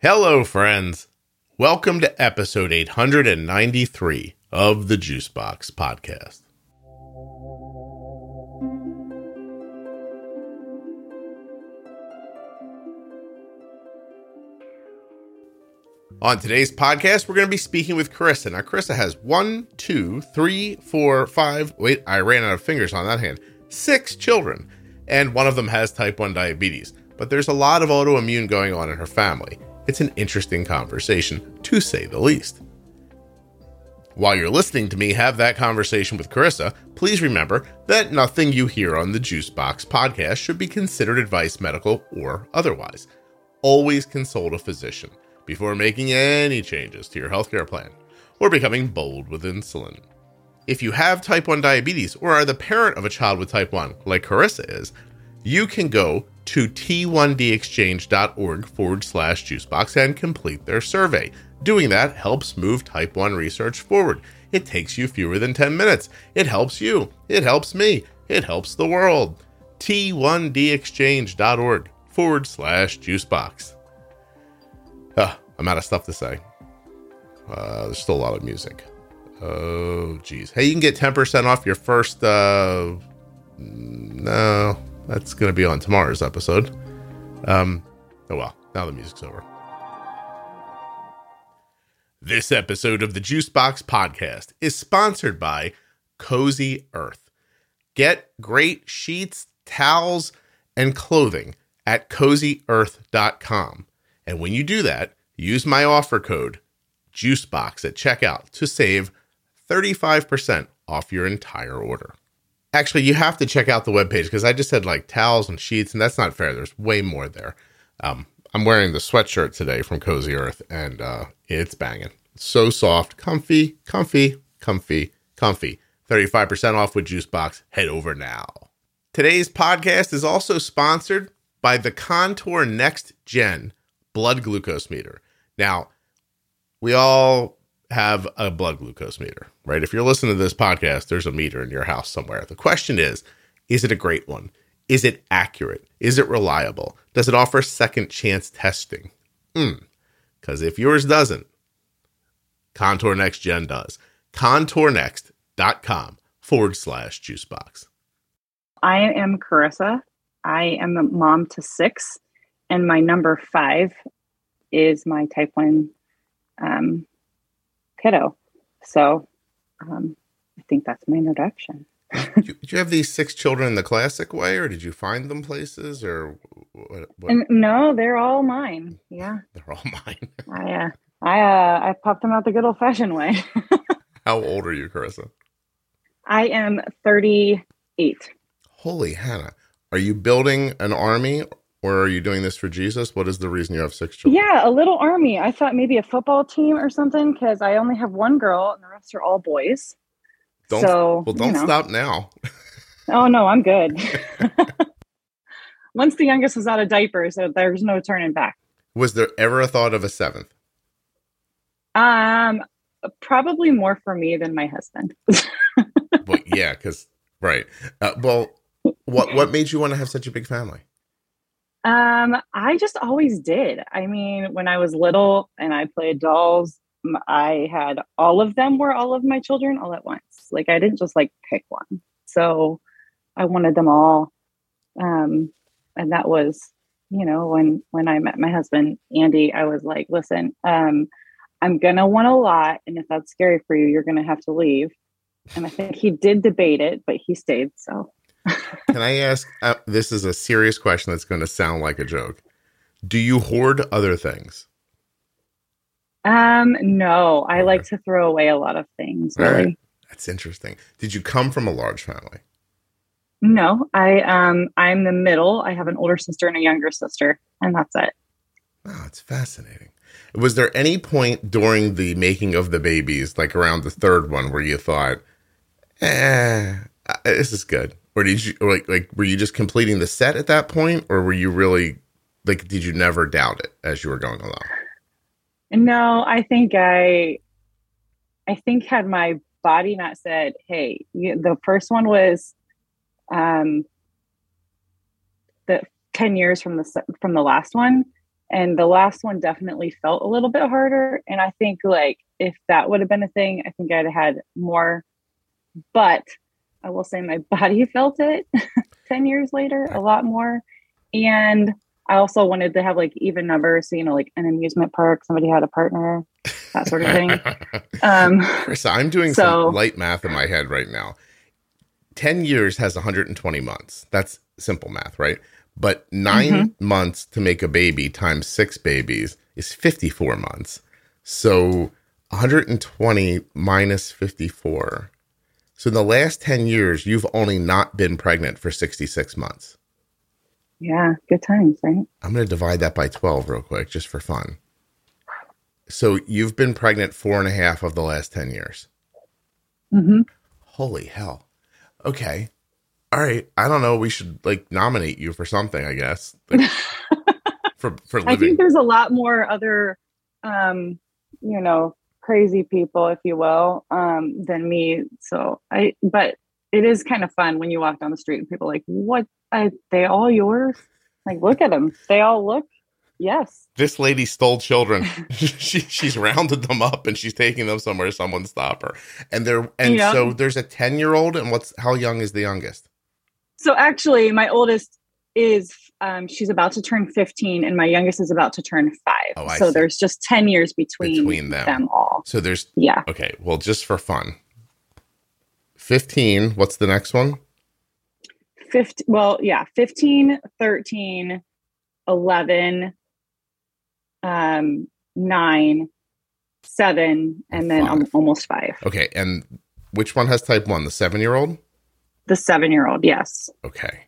Hello, friends. Welcome to episode 893 of the Juicebox Podcast. On today's podcast, we're going to be speaking with Charissa. Now, Charissa has one, two, three, four, five. Wait, I ran out of fingers on that hand. Six children, and one of them has type 1 diabetes. But there's a lot of autoimmune going on in her family. It's an interesting conversation, to say the least. While you're listening to me have that conversation with Charissa, please remember that nothing you hear on the Juicebox podcast should be considered advice, medical or otherwise. Always consult a physician before making any changes to your healthcare plan or becoming bold with insulin. If you have type 1 diabetes or are the parent of a child with type 1, like Charissa is, you can go to t1dexchange.org forward slash juicebox and complete their survey. Doing that helps move type 1 research forward. It takes you fewer than 10 minutes. It helps you. It helps me. It helps the world. t1dexchange.org forward slash juicebox. Uh, I'm out of stuff to say. Uh, there's still a lot of music. Oh, geez. Hey, you can get 10% off your first. Uh, no, that's going to be on tomorrow's episode. Um, oh well, now the music's over. This episode of the Juicebox Podcast is sponsored by Cozy Earth. Get great sheets, towels, and clothing at cozyearth.com. And when you do that, use my offer code JUICEBOX at checkout to save 35% off your entire order. Actually, you have to check out the webpage because I just said like towels and sheets, and that's not fair. There's way more there. Um, I'm wearing the sweatshirt today from Cozy Earth, and uh, it's banging. So soft, comfy, comfy, comfy, comfy. 35% off with Juicebox. Head over now. Today's podcast is also sponsored by the Contour Next Gen blood glucose meter. Now, we all have a blood glucose meter, right? If you're listening to this podcast, there's a meter in your house somewhere. The question is, is it a great one? Is it accurate? Is it reliable? Does it offer second chance testing? Because if yours doesn't, Contour Next Gen does. ContourNext.com forward slash juicebox. I am Charissa. I am a mom to six, and my number five is my type 1 um, kiddo. So um, I think that's my introduction. did, you, did you have these six children in the classic way, or did you find them places, or what? what? And no, they're all mine. Yeah, They're all mine. I uh, I uh, I popped them out the good old fashioned way. How old are you, Charissa? I am 38. Holy Hannah. Are you building an army or are you doing this for Jesus? What is the reason you have six children? Yeah, a little army. I thought maybe a football team or something because I only have one girl and the rest are all boys. Don't, so, well, don't you know. stop now. Oh no, I'm good. Once the youngest was out of diapers, so there's no turning back. Was there ever a thought of a seventh? Um, probably more for me than my husband. well, yeah, because right. Uh, well, what what made you want to have such a big family? Um, I just always did. I mean, when I was little and I played dolls, I had all of them were all of my children all at once. Like I didn't just like pick one. So I wanted them all. Um, and that was, you know, when when I met my husband Andy, I was like, listen, um, I'm gonna want a lot, and if that's scary for you, you're gonna have to leave. And I think he did debate it, but he stayed. So Can I ask? Uh, this is a serious question that's going to sound like a joke. Do you hoard other things? Um, no, I Okay. like to throw away a lot of things, All really. right. That's interesting. Did you come from a large family? No, I um I'm the middle. I have an older sister and a younger sister, and that's it. Wow, it's fascinating. Was there any point during the making of the babies, like around the third one, where you thought, "Eh, this is good," or did you or like like were you just completing the set at that point, or were you really like did you never doubt it as you were going along? No, I think I I think had my body not said, "Hey, you, the first one was um the 10 years from the from the last one." And the last one definitely felt a little bit harder. And I think like if that would have been a thing, I think I'd have had more. But I will say my body felt it 10 years later a lot more. And I also wanted to have like even numbers. So, you know, like an amusement park, somebody had a partner, that sort of thing. Um, Charissa, I'm doing so- some light math in my head right now. 10 years has 120 months. That's simple math, right? But 9 Mm-hmm. months to make a baby times six babies is 54 months. So 120 minus 54. So in the last 10 years, you've only not been pregnant for 66 months. yeah, good times, right? I'm going to divide that by 12 real quick, just for fun. So you've been pregnant four and a half of the last 10 years. Mm-hmm. Holy hell. Okay. All right. I don't know. We should like nominate you for something, I guess. Like, for for I think there's a lot more other, um, you know, crazy people, if you will, um, than me. So I, but it is kind of fun when you walk down the street and people are like, what? Are they all yours? Like, look at them. They all look. Yes. this lady stole children. she she's rounded them up and she's taking them somewhere someone stop her. And there and Yeah. so there's a 10-year-old and what's how young is the youngest? So actually, my oldest is um, she's about to turn 15, and my youngest is about to turn five. Oh, so see. there's just 10 years between, Between them. them all. So there's Yeah. okay, well just for fun. 15, what's the next one? 15 well yeah 15 13 11 um 9 7 and then Five. almost 5 Okay, and which one has type 1? The 7-year-old? the 7 year old yes Okay.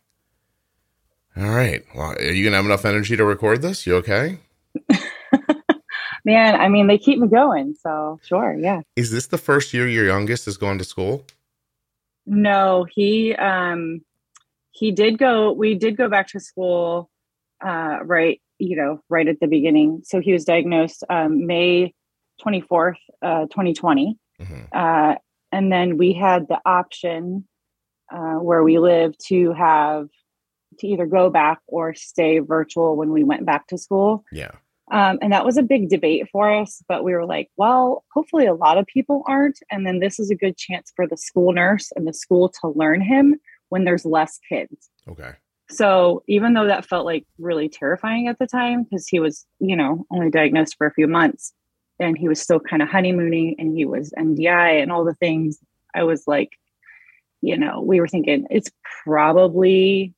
All right. Well, are you going to have enough energy to record this? You okay? man i mean they keep me going so sure yeah Is this the first year your youngest is going to school? no he um he did go we did go back to school uh right you know right at the beginning so he was diagnosed um may 24th uh 2020 Mhm. uh and then we had the option uh where we live to have to either go back or stay virtual when we went back to school Yeah. um, and that was a big debate for us, but we were like, well, hopefully a lot of people aren't. And then this is a good chance for the school nurse and the school to learn him when there's less kids. Okay. So even though that felt like really terrifying at the time, because he was, you know, only diagnosed for a few months and he was still kind of honeymooning and he was MDI and all the things, I was like, you know, we were thinking it's probably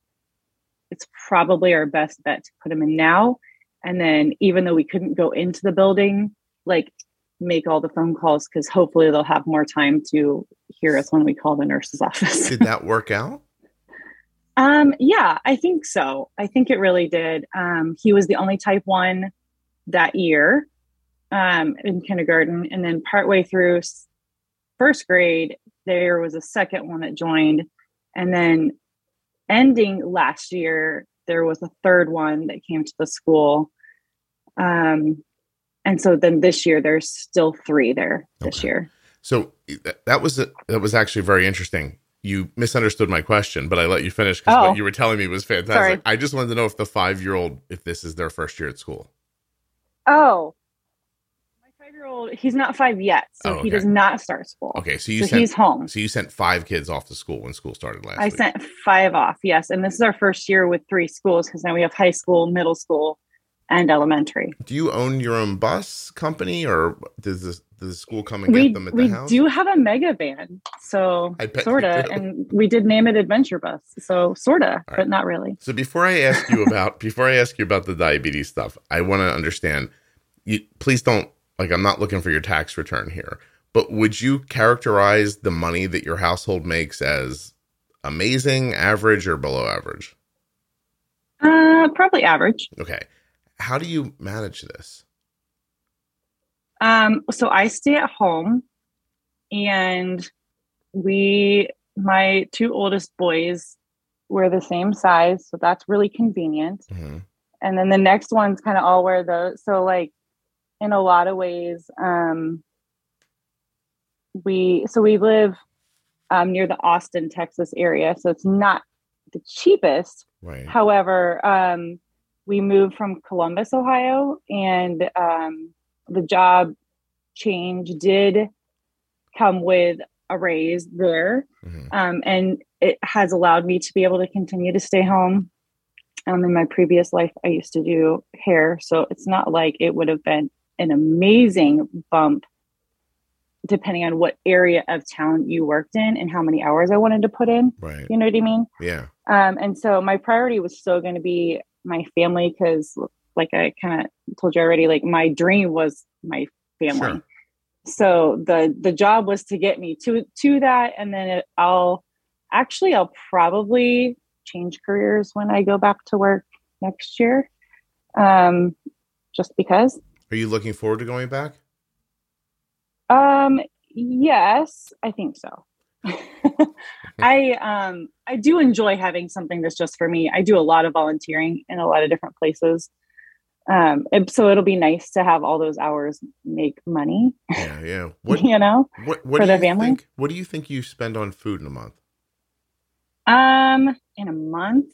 it's probably our best bet to put him in now. And then even though we couldn't go into the building, like make all the phone calls because hopefully they'll have more time to hear us when we call the nurse's office. Did that work out? Um, yeah, I think so. I think it really did. Um, he was the only type one that year um, in kindergarten. And then partway through first grade, there was a second one that joined. And then ending last year, there was a third one that came to the school. Um, and so then this year, there's still three there this Okay. year. So that- that was that was actually very interesting. You misunderstood my question, but I let you finish because Oh. what you were telling me was fantastic. Sorry. I just wanted to know if the five year old, if this is their first year at school. Oh, my five year old, he's not five yet. So Oh, he does not start school. Okay, so you so sent he's home. so you sent five kids off to school when school started last I week. sent five off, yes. And this is our first year with three schools because now we have high school, middle school, and elementary. Do you own your own bus company, or does the does the school come and We, get them at the house? We do have a mega van, so I bet you sorta, and we did name it Adventure Bus, so sorta, right. but not really. So before I ask you about before I ask you about the diabetes stuff, I want to understand. You please don't like. I'm not looking for your tax return here, but would you characterize the money that your household makes as amazing, average, or below average? Uh, probably average. Okay, how do you manage this? Um, so I stay at home and we my two oldest boys were the same size, so that's really convenient. hmm And then the next one's kind of all wear those. So like in a lot of ways, um we so we live um near the Austin, Texas area. So it's not the cheapest. Right. However, um we moved from Columbus, Ohio, and um, the job change did come with a raise there. Mm-hmm. Um, and it has allowed me to be able to continue to stay home. Um, in my previous life, I used to do hair. So it's not like it would have been an amazing bump depending on what area of town you worked in and how many hours I wanted to put in. Right. You know what I mean? Yeah. Um, and so my priority was still going to be my family because, like I kind of told you already, like my dream was my family. Sure. So the the job was to get me to to that, and then it, I'll actually I'll probably change careers when I go back to work next year. Um, just because. Are you looking forward to going back? Um, yes, I think so. I um I do enjoy having something that's just for me. I do a lot of volunteering in a lot of different places. Um so it'll be nice to have all those hours make money. Yeah, yeah. What you know what, what for the family? Think, what do you think you spend on food in a month? Um in a month?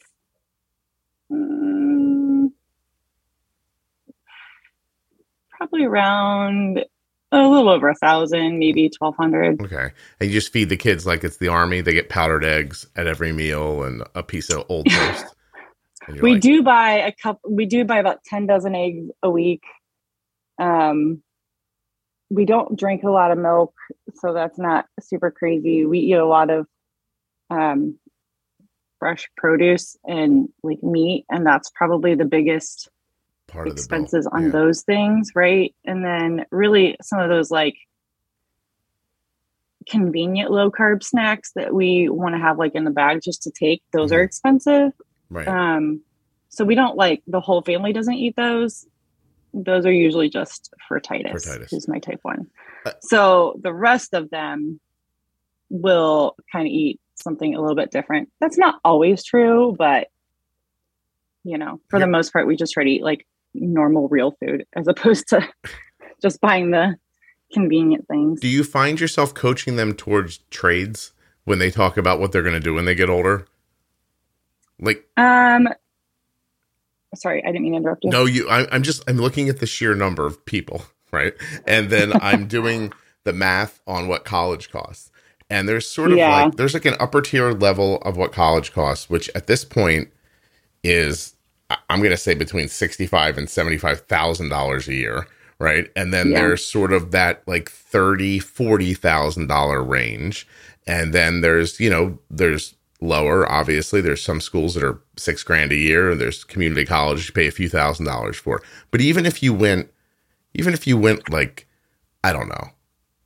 Um, probably around a little over a thousand, maybe twelve hundred. Okay, and you just feed the kids like it's the army. They get powdered eggs at every meal and a piece of old toast. we like, do buy a couple. We do buy about ten dozen eggs a week. Um, we don't drink a lot of milk, so that's not super crazy. We eat a lot of um, fresh produce and like meat, and that's probably the biggest part of expenses on yeah. those things, right? And then really some of those like convenient low carb snacks that we want to have like in the bag just to take, those mm-hmm. are expensive. Right. Um so we don't like the whole family doesn't eat those. Those are usually just for Titus, for Titus. who's my type one. Uh, so the rest of them will kind of eat something a little bit different. That's not always true, but you know, for the most part, we just try to eat like normal real food as opposed to just buying the convenient things. Do you find yourself coaching them towards trades when they talk about what they're going to do when they get older? Like, um, sorry, I didn't mean to interrupt you. No, you. I, I'm just I'm looking at the sheer number of people, right? And then I'm doing the math on what college costs. And there's sort of yeah. like there's like an upper tier level of what college costs, which at this point is I'm going to say between sixty-five and seventy-five thousand dollars a year, right? And then yeah. there's sort of that like thirty, forty thousand dollar range, and then there's you know there's lower. Obviously, there's some schools that are six grand a year, and there's community college you pay a few thousand dollars for. But even if you went, even if you went like I don't know,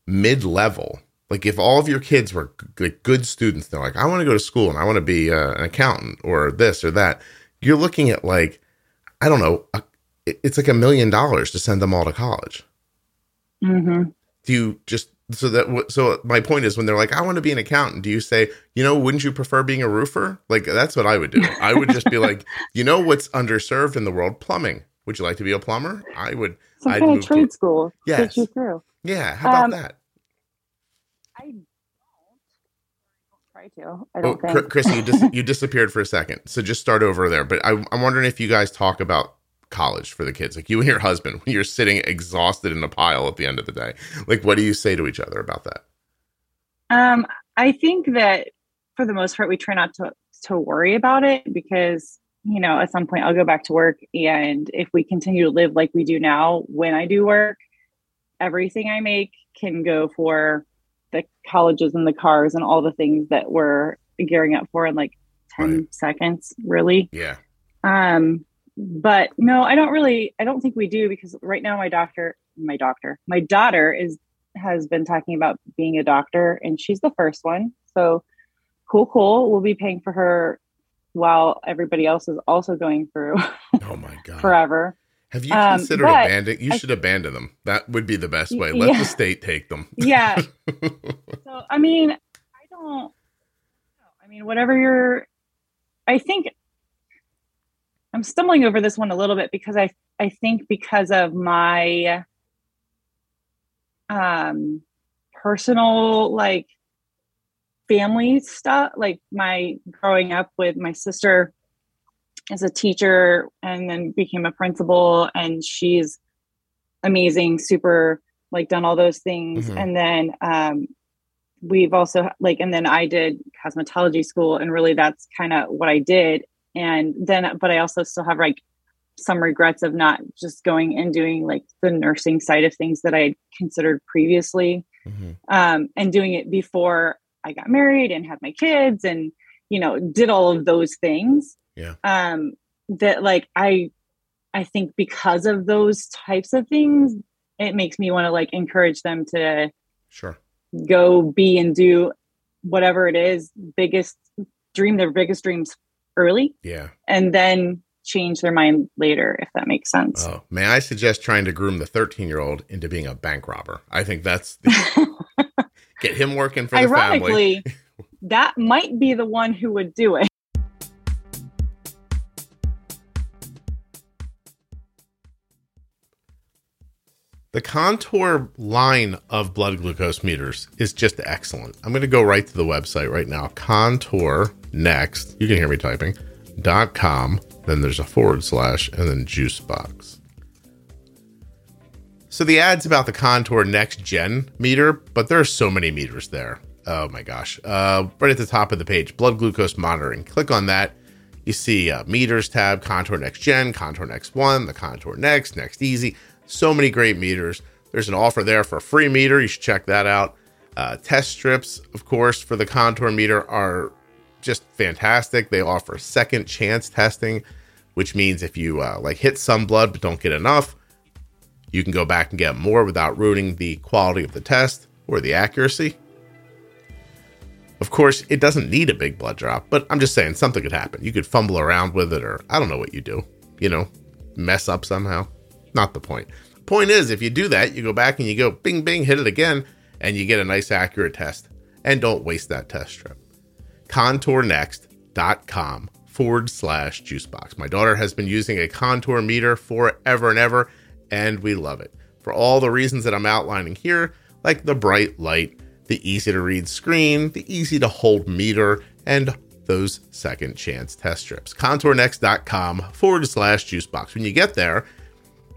mid level, like if all of your kids were like good students, they're like I want to go to school and I want to be uh, an accountant or this or that you're looking at like, I don't know, a, it's like a million dollars to send them all to college. Mm-hmm. Do you just so that so my point is when they're like, I want to be an accountant, do you say, you know, wouldn't you prefer being a roofer? Like that's what I would do. I would just be like, you know, what's underserved in the world? Plumbing. Would you like to be a plumber? I would. Some I'd kind of trade to, school. Yes. Yeah. How about um, that? I try to. I don't oh, think. Chrissy, you, dis- you disappeared for a second. So just start over there. But I, I'm wondering if you guys talk about college for the kids, like you and your husband, when you're sitting exhausted in a pile at the end of the day. Like, what do you say to each other about that? Um, I think that for the most part, we try not to to worry about it because you know at some point I'll go back to work, and if we continue to live like we do now, when I do work, everything I make can go for the colleges and the cars and all the things that we're gearing up for in like 10 right. seconds, really. Yeah. Um, but no, I don't really, I don't think we do because right now my doctor, my doctor, my daughter is, has been talking about being a doctor and she's the first one. So cool, cool. We'll be paying for her while everybody else is also going through oh my god forever have you considered um, abandoning? You I, should abandon them. That would be the best way. Let yeah. the state take them. yeah. so I mean, I don't. I mean, whatever you're. I think I'm stumbling over this one a little bit because I I think because of my um personal like family stuff like my growing up with my sister as a teacher and then became a principal and she's amazing super like done all those things Mhm. and then um we've also like and then i did cosmetology school and really that's kind of what i did and then but i also still have like some regrets of not just going and doing like the nursing side of things that i had considered previously Mhm. um, and doing it before I got married and had my kids and you know did all of those things. Yeah. Um, that like I I think because of those types of things, it makes me want to like encourage them to Sure. go be and do whatever it is, biggest dream their biggest dreams early Yeah. and then change their mind later if that makes sense. Oh, may I suggest trying to groom the 13 year old into being a bank robber? I think that's the, get him working for the family. Ironically, that might be the one who would do it. The Contour line of blood glucose meters is just excellent. I'm going to go right to the website right now. Contour next. You can hear me typing. Dot com. Then there's a forward slash and then juice box. So the ad's about the Contour Next Gen meter, but there are so many meters there. Oh my gosh. Uh, right at the top of the page, blood glucose monitoring. Click on that. You see uh, meters tab, Contour Next Gen, Contour Next One, the Contour Next, Next Easy. So many great meters. There's an offer there for a free meter. You should check that out. Uh, test strips, of course, for the Contour meter are just fantastic. They offer second chance testing, which means if you uh, like hit some blood but don't get enough, you can go back and get more without ruining the quality of the test or the accuracy. Of course, it doesn't need a big blood drop, but I'm just saying something could happen. You could fumble around with it, or I don't know what you do, you know, mess up somehow. Not the point. Point is, if you do that, you go back and you go bing, bing, hit it again, and you get a nice accurate test. And don't waste that test strip. Contournext.com forward slash juicebox. My daughter has been using a contour meter forever and ever, and we love it. For all the reasons that I'm outlining here, like the bright light, the easy to read screen, the easy to hold meter, and those second chance test strips. Contournext.com forward slash juicebox. When you get there,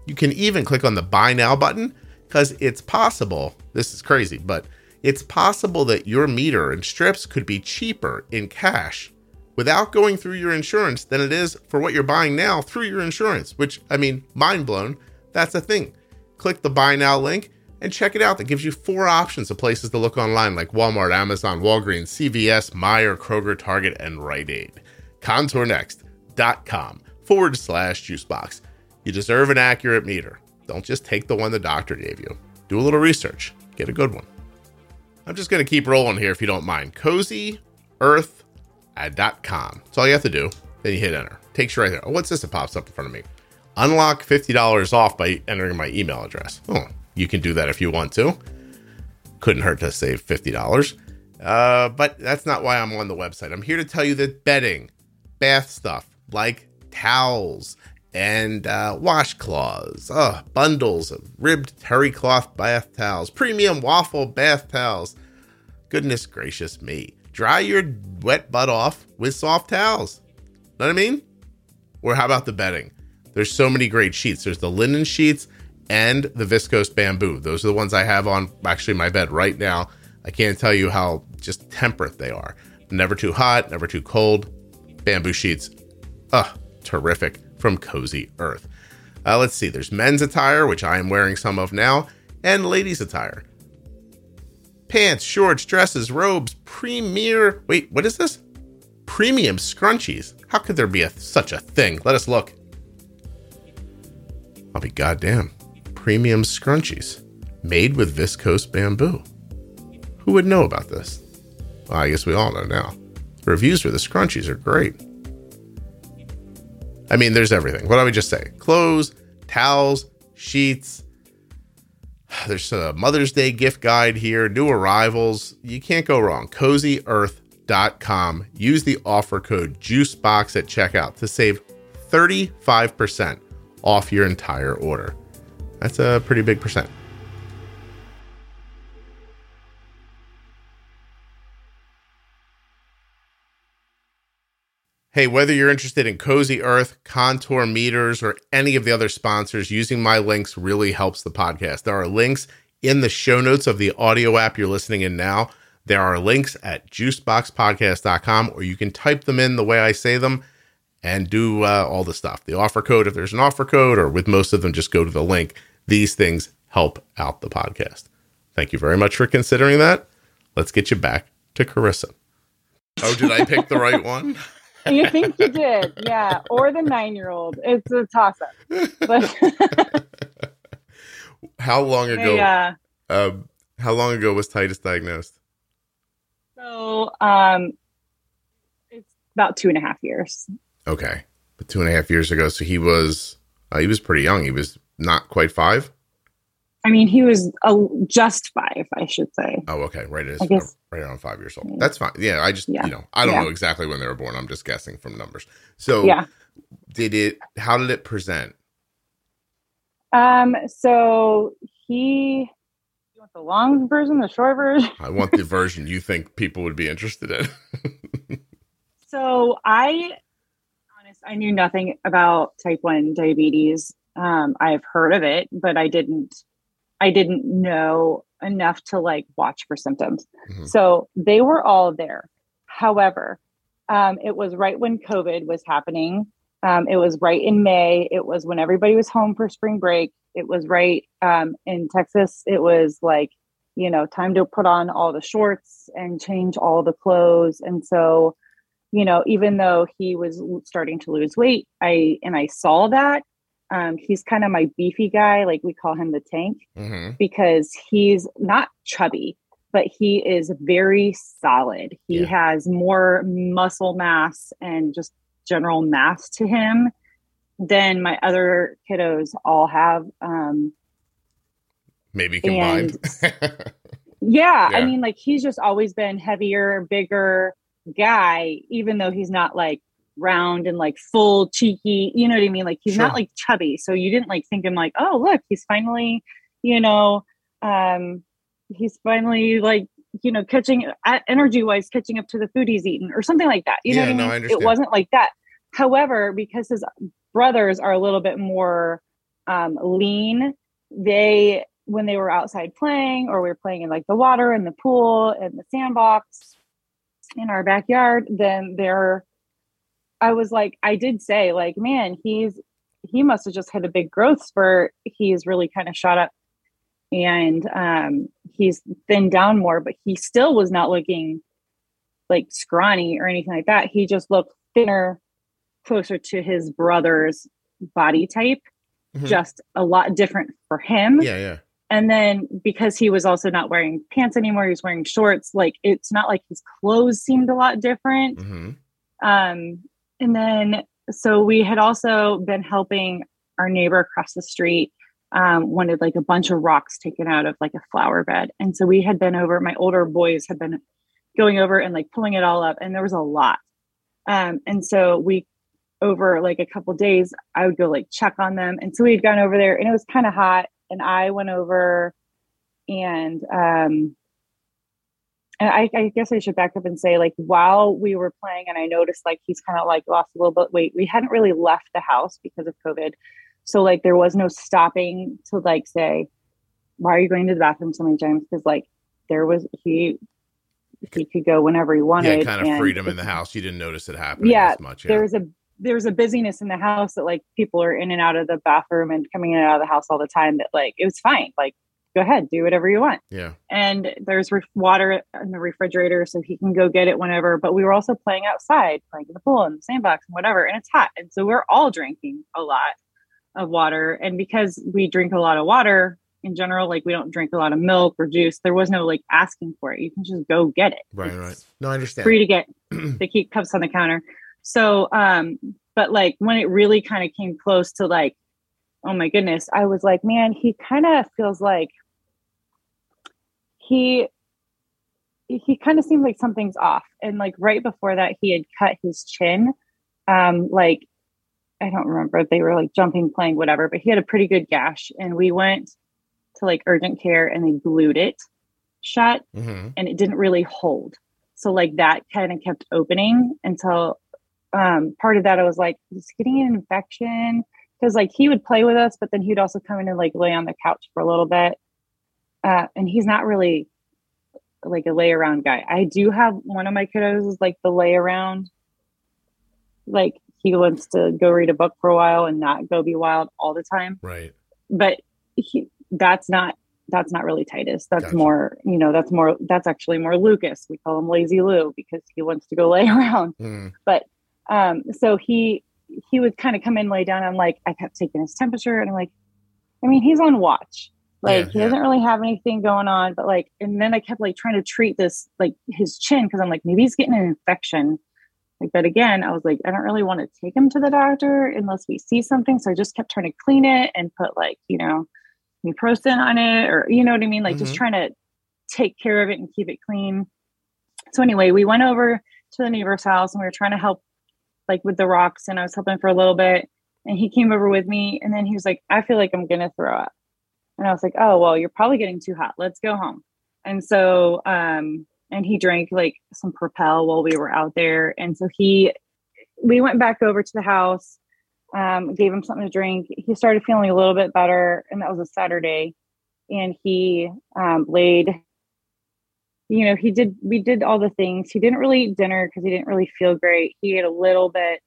you can even click on the buy now button because it's possible. This is crazy, but it's possible that your meter and strips could be cheaper in cash without going through your insurance than it is for what you're buying now through your insurance, which I mean, mind blown. That's a thing. Click the buy now link and check it out. That gives you four options of places to look online like Walmart, Amazon, Walgreens, CVS, Meijer, Kroger, Target, and Rite Aid. Contournext.com forward slash juicebox. You deserve an accurate meter. Don't just take the one the doctor gave you. Do a little research. Get a good one. I'm just going to keep rolling here if you don't mind. CozyEarth.com. That's all you have to do. Then you hit enter. Takes you right there. Oh, what's this that pops up in front of me? Unlock $50 off by entering my email address. Oh, you can do that if you want to. Couldn't hurt to save $50. Uh, but that's not why I'm on the website. I'm here to tell you that bedding, bath stuff like towels and uh, washcloths, uh, bundles of ribbed terry cloth bath towels, premium waffle bath towels. Goodness gracious me. Dry your wet butt off with soft towels. Know what I mean? Or how about the bedding? There's so many great sheets. There's the linen sheets and the viscose bamboo. Those are the ones I have on actually my bed right now. I can't tell you how just temperate they are. Never too hot, never too cold. Bamboo sheets. Ugh, terrific from Cozy Earth. Uh, let's see, there's men's attire, which I am wearing some of now, and ladies' attire. Pants, shorts, dresses, robes, premier. Wait, what is this? Premium scrunchies. How could there be a, such a thing? Let us look. I'll be goddamn. Premium scrunchies made with viscose bamboo. Who would know about this? Well, I guess we all know now. Reviews for the scrunchies are great. I mean, there's everything. What do we just say? Clothes, towels, sheets. There's a Mother's Day gift guide here, new arrivals. You can't go wrong. CozyEarth.com. Use the offer code JUICEBOX at checkout to save 35% off your entire order. That's a pretty big percent. Hey, whether you're interested in Cozy Earth, Contour Meters, or any of the other sponsors, using my links really helps the podcast. There are links in the show notes of the audio app you're listening in now. There are links at juiceboxpodcast.com, or you can type them in the way I say them and do uh, all the stuff. The offer code, if there's an offer code, or with most of them, just go to the link. These things help out the podcast. Thank you very much for considering that. Let's get you back to Charissa. Oh, did I pick the right one? you think you did, yeah. Or the nine year old. It's a toss up. But how long ago? Yeah. Uh, how long ago was Titus diagnosed? So, um, it's about two and a half years. Okay, but two and a half years ago, so he was uh, he was pretty young. He was not quite five. I mean, he was uh, just five, I should say. Oh, okay, right. It is guess- right around five years old. That's fine. Yeah, I just Yeah. you know I don't Yeah. know exactly when they were born. I'm just guessing from numbers. So Yeah. did it? How did it present? Um, so he you want the long version, the short version. I want the version you think people would be interested in. So I honest, I knew nothing about type one diabetes. Um, I've heard of it, but I didn't I didn't know enough to like watch for symptoms. Mhm. So they were all there. However, um, it was right when COVID was happening. Um, it was right in May. It was when everybody was home for spring break. It was right um, in Texas. It was like, you know, time to put on all the shorts and change all the clothes. And so, you know, even though he was starting to lose weight, I and I saw that. Um, he's kind of my beefy guy, like we call him the tank hmm because he's not chubby, but he is very solid. He Yeah. has more muscle mass and just general mass to him than my other kiddos all have. Um, Maybe combined. yeah, Yeah. I mean, like he's just always been heavier, bigger guy, even though he's not like round and like full cheeky. You know what I mean? Like he's Sure. not like chubby. So you didn't like think him like, oh, look, he's finally, you know, um, he's finally like, you know, catching energy wise, catching up to the food he's eaten or something like that. You know Yeah, what I mean? I. It wasn't like that. However, because his brothers are a little bit more um, lean, they when they were outside playing or we were playing in like the water and the pool and the sandbox in our backyard, then they're I was like, I did say, like, man, he's he must have just had a big growth spurt. He's really kind of shot up and um he's thinned down more, but he still was not looking like scrawny or anything like that. He just looked thinner, closer to his brother's body type, Mhm. just a lot different for him. yeah, yeah. And then because he was also not wearing pants anymore, he was wearing shorts. Like it's not like his clothes seemed a lot different. hmm Um, and then so we had also been helping our neighbor across the street um, wanted like a bunch of rocks taken out of like a flower bed. And so we had been over, my older boys had been going over and like pulling it all up, and there was a lot. Um, and so we over like a couple days, I would go like check on them. And so we had gone over there and it was kind of hot. And I went over and um and I, I guess I should back up and say, like, while we were playing, and I noticed like he's kind of like lost a little bit weight. We hadn't really left the house because of COVID, so like there was no stopping to like say, "Why are you going to the bathroom so many times?" Because like there was he he could go whenever he wanted. Yeah, kind of freedom in the house. You didn't notice it happening Yeah, as much. There's a there's a busyness in the house that like people are in and out of the bathroom and coming in and out of the house all the time. That like it was fine. Like go ahead, do whatever you want yeah. and there's ref- water in the refrigerator so he can go get it whenever but we were also playing outside playing in the pool and the sandbox and whatever and it's hot and so we're all drinking a lot of water and because we drink a lot of water in general like we don't drink a lot of milk or juice there was no like asking for it you can just go get it Right, It's right. No, I understand. free to get they keep cups on the counter so um but like when it really kind of came close to like oh my goodness i was like man he kind of feels like he he kind of seemed like something's off. And like right before that he had cut his chin. Um like i don't remember if they were like jumping playing whatever but he had a pretty good gash. And we went to like urgent care and they glued it shut hmm and it didn't really hold. So like that kind of kept opening until um, part of that, I was like, he's getting an infection? Because like he would play with us, but then he'd also come in and like lay on the couch for a little bit. Uh, and he's not really like a lay around guy. I do have one of my kiddos is like the lay around. Like he wants to go read a book for a while and not go be wild all the time. Right. But he, that's not that's not really Titus. That's Gotcha. more, you know, that's more that's actually more Lucas. We call him Lazy Lou because he wants to go lay around. Mm, Um, so he he would kind of come in, lay down. I'm like, I kept taking his temperature, and I'm like, I mean, he's on watch. Like Yeah, he doesn't really have anything going on, but like, and then I kept like trying to treat this like his chin because I'm like, maybe he's getting an infection. Like, but again, I was like, I don't really want to take him to the doctor unless we see something. So I just kept trying to clean it and put like, you know, mupirocin on it, or you know what I mean, like just Mhm. trying to take care of it and keep it clean. So anyway, we went over to the neighbor's house and we were trying to help like with the rocks and I was helping for a little bit and he came over with me and then he was like, I feel like I'm gonna throw up. And I was like, Oh, well, you're probably getting too hot. Let's go home. And so um and he drank like some propel while we were out there. And so he we went back over to the house, um, gave him something to drink. He started feeling a little bit better, and that was a Saturday. And he um laid you know, he did, we did all the things. He didn't really eat dinner because he didn't really feel great. He ate a little bit.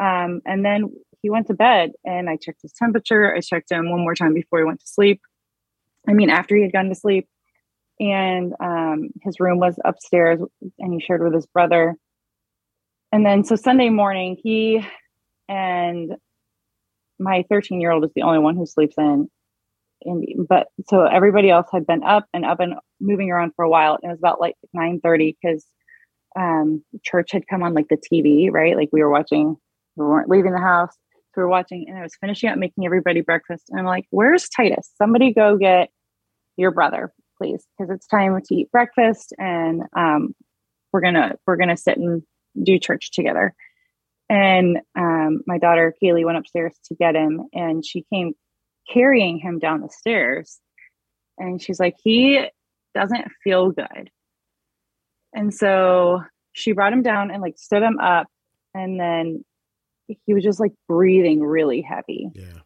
Um, and then he went to bed and I checked his temperature. I checked him one more time before he went to sleep. I mean, after he had gone to sleep. And um, his room was upstairs and he shared with his brother. And then, so Sunday morning, he and my 13 year old is the only one who sleeps in and but so everybody else had been up and up and moving around for a while. And it was about like 9 30 because um church had come on like the TV, right? Like we were watching, we weren't leaving the house. We were watching, and I was finishing up making everybody breakfast. And I'm like, where's Titus? Somebody go get your brother, please, because it's time to eat breakfast and um we're gonna we're gonna sit and do church together. And um, my daughter Kaylee went upstairs to get him, and she came carrying him down the stairs. And she's like, he doesn't feel good. And so she brought him down and like stood him up. And then he was just like breathing really heavy. yeah.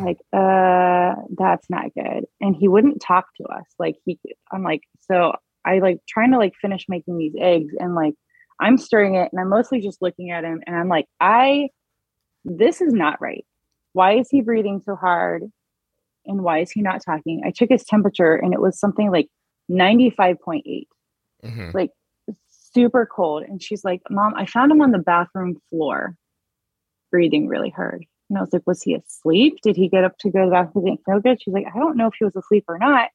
Like, uh, that's not good. And he wouldn't talk to us. Like he, I'm like, so I like trying to like finish making these eggs and like I'm stirring it and I'm mostly just looking at him and I'm like, I, this is not right. Why is he breathing so hard? And why is he not talking? I took his temperature and it was something like 95.8, hmm like super cold. And she's like, Mom, I found him on the bathroom floor, breathing really hard. And I was like, Was he asleep? Did he get up to go to the bathroom? Didn't feel good? She's like, I don't know if he was asleep or not.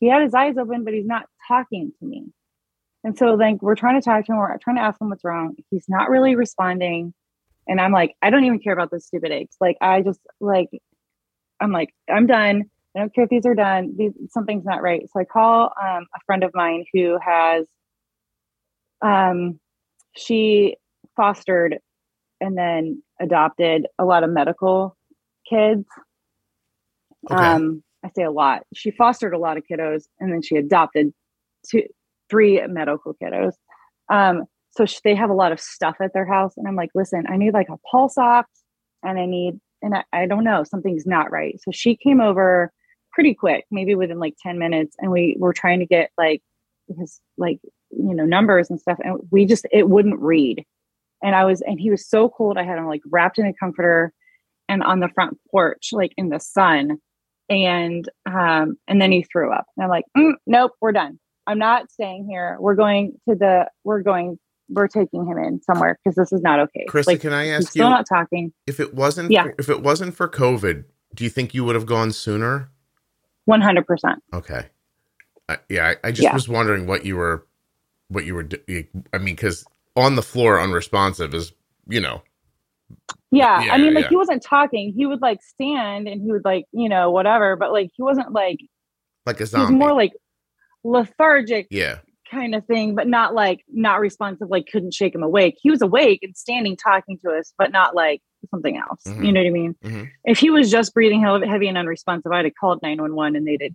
He had his eyes open, but he's not talking to me. And so, like, we're trying to talk to him. We're trying to ask him what's wrong. He's not really responding. And I'm like, I don't even care about those stupid eggs. Like, I just like, I'm like, I'm done. I don't care if these are done. These, something's not right. So I call um, a friend of mine who has, um, she fostered and then adopted a lot of medical kids. Okay. Um, I say a lot. She fostered a lot of kiddos, and then she adopted two, three medical kiddos. Um, so sh- they have a lot of stuff at their house, and I'm like, listen, I need like a pulse ox, and I need, and I, I don't know, something's not right. So she came over pretty quick, maybe within like ten minutes, and we were trying to get like his like you know numbers and stuff, and we just it wouldn't read. And I was, and he was so cold. I had him like wrapped in a comforter and on the front porch, like in the sun and um and then he threw up and i'm like mm, nope we're done i'm not staying here we're going to the we're going we're taking him in somewhere because this is not okay Krista, like can I ask still you not talking if it wasn't Yeah. for, if it wasn't for COVID, do you think you would have gone sooner? 100% Okay. I, yeah, I, I just Yeah. was wondering what you were, what you were. I mean, because on the floor, unresponsive is, you know, yeah, Yeah, i mean like yeah. he wasn't talking. He would like stand and he would like you know whatever but like he wasn't like like a he was more like lethargic yeah, kind of thing but not like not responsive like couldn't shake him awake. He was awake and standing talking to us but not like something else. Mhm. you know what i mean? Mhm. if he was just breathing heavy and unresponsive i'd have called 911 and they'd have,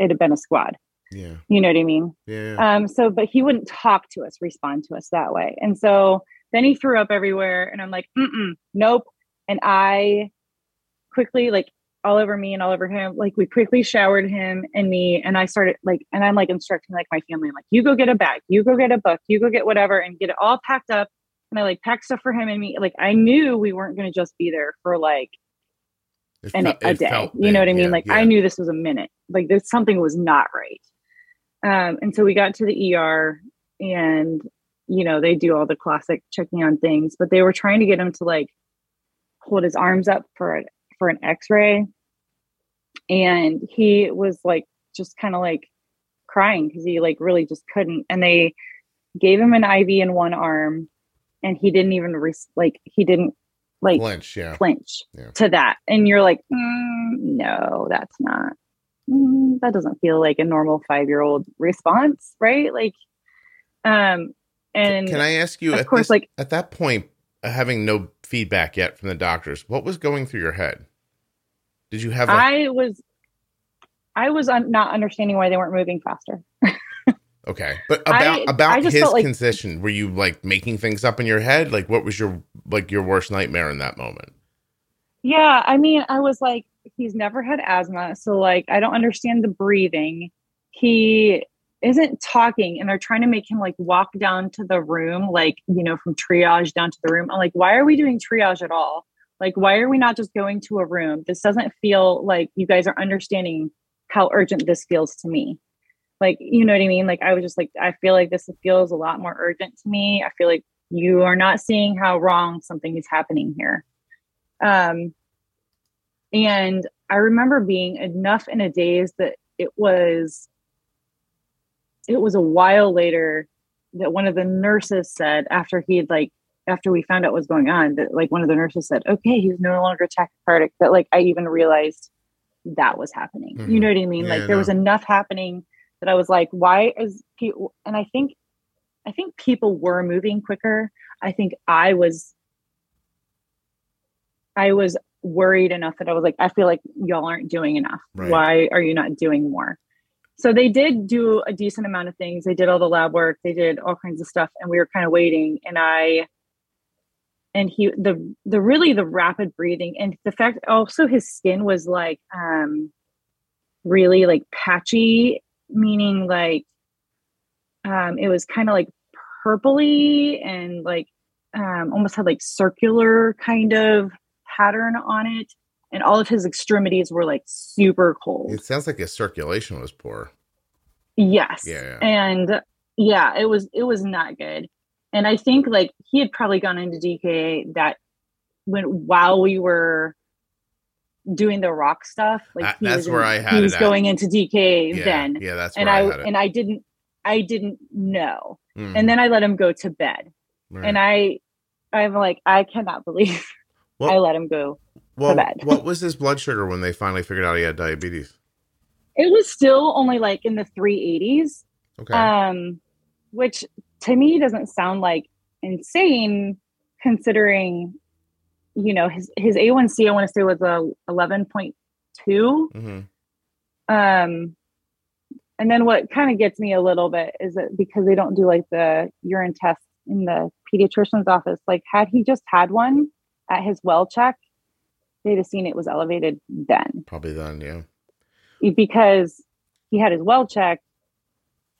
it'd have been a squad yeah, you know what i mean yeah. um so but he wouldn't talk to us respond to us that way and so Then he threw up everywhere, and I'm like, Mm-mm, nope. And I quickly like all over me and all over him. Like we quickly showered him and me, and I started like, and I'm like instructing like my family, I'm like, you go get a bag, you go get a book, you go get whatever, and get it all packed up. And I like packed stuff for him and me. Like I knew we weren't going to just be there for like It and a day. You know what I mean? yeah, like yeah. I knew this was a minute. Like this something was not right. Um, and so we got to the ER and you know, they do all the classic checking on things, but they were trying to get him to like hold his arms up for a, for an x-ray. And he was like just kind of like crying because he like really just couldn't. And they gave him an IV in one arm and he didn't even re- like he didn't like Flinch, yeah. flinch Yeah. to that and you're like mm, no that's not mm, that doesn't feel like a normal five year old response right like um and Can I ask you of at course this- like at that point, uh, having no feedback yet from the doctors, what was going through your head? Did you have a i was i was un- not understanding why they weren't moving faster okay? But about I- about I his like- condition, were you like making things up in your head? Like, what was your like your worst nightmare in that moment? yeah i mean i was like he's never had asthma so like i don't understand the breathing. He isn't talking and they're trying to make him like walk down to the room like you know from triage down to the room. I'm like why are we doing triage at all? Like why are we not just going to a room? This doesn't feel like you guys are understanding how urgent this feels to me. Like you know what i mean? Like i was just like i feel like this feels a lot more urgent to me. I feel like you are not seeing how wrong something is happening here. Um and i remember being enough in a daze that it was it was a while later that one of the nurses said after he had like after we found out what was going on that like one of the nurses said okay he's no longer tachycardic that like i even realized that was happening. You Mhm. know what i mean? Yeah, like there was enough happening that i was like why is people and i think i think people were moving quicker. I think i was i was worried enough that i was like i feel like y'all aren't doing enough. Right. why are you not doing more? So they did do a decent amount of things. They did all the lab work. They did all kinds of stuff and we were kind of waiting. And i and he the the really the rapid breathing and the fact also his skin was like um really like patchy meaning like um it was kind of like purpley and like um almost had like circular kind of pattern on it and all of his extremities were like super cold It sounds like his circulation was poor. Yes. Yeah. And yeah, it was it was not good. And I think like he had probably gone into DKA that when while we were doing the rock stuff, like he that's was in- where I had he was going into DKA Yeah, then. yeah, that's and where I, I, had it. and I didn't I didn't know. Mhm. And then I let him go to bed. Right. And I I'm like, I cannot believe Well- I let him go. well, what was his blood sugar when they finally figured out he had diabetes? It was still only like in the 380s. Okay. um which to me doesn't sound like insane considering you know his his a1c i want to say was a 11.2 hmm um and then what kind of gets me a little bit is that because they don't do like the urine test in the pediatrician's office like had he just had one at his well check they'd have seen it was elevated then Probably then, yeah. because he had his well check,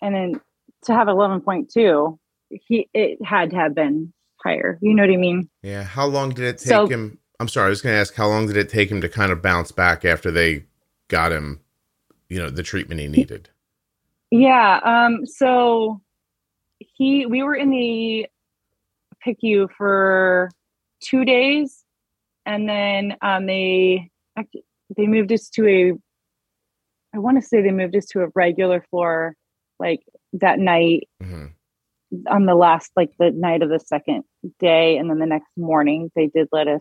and then to have 11.2 he it had to have been higher you know what i mean Yeah. How long did it take So- him? I'm sorry, I was going to ask how long did it take him to kind of bounce back after they got him, you know, the treatment he needed? yeah um so he we were in the picu for two days and then um they they moved us to a i want to say they moved us to a regular floor like that night hmm on the last like the night of the second day and then the next morning they did let us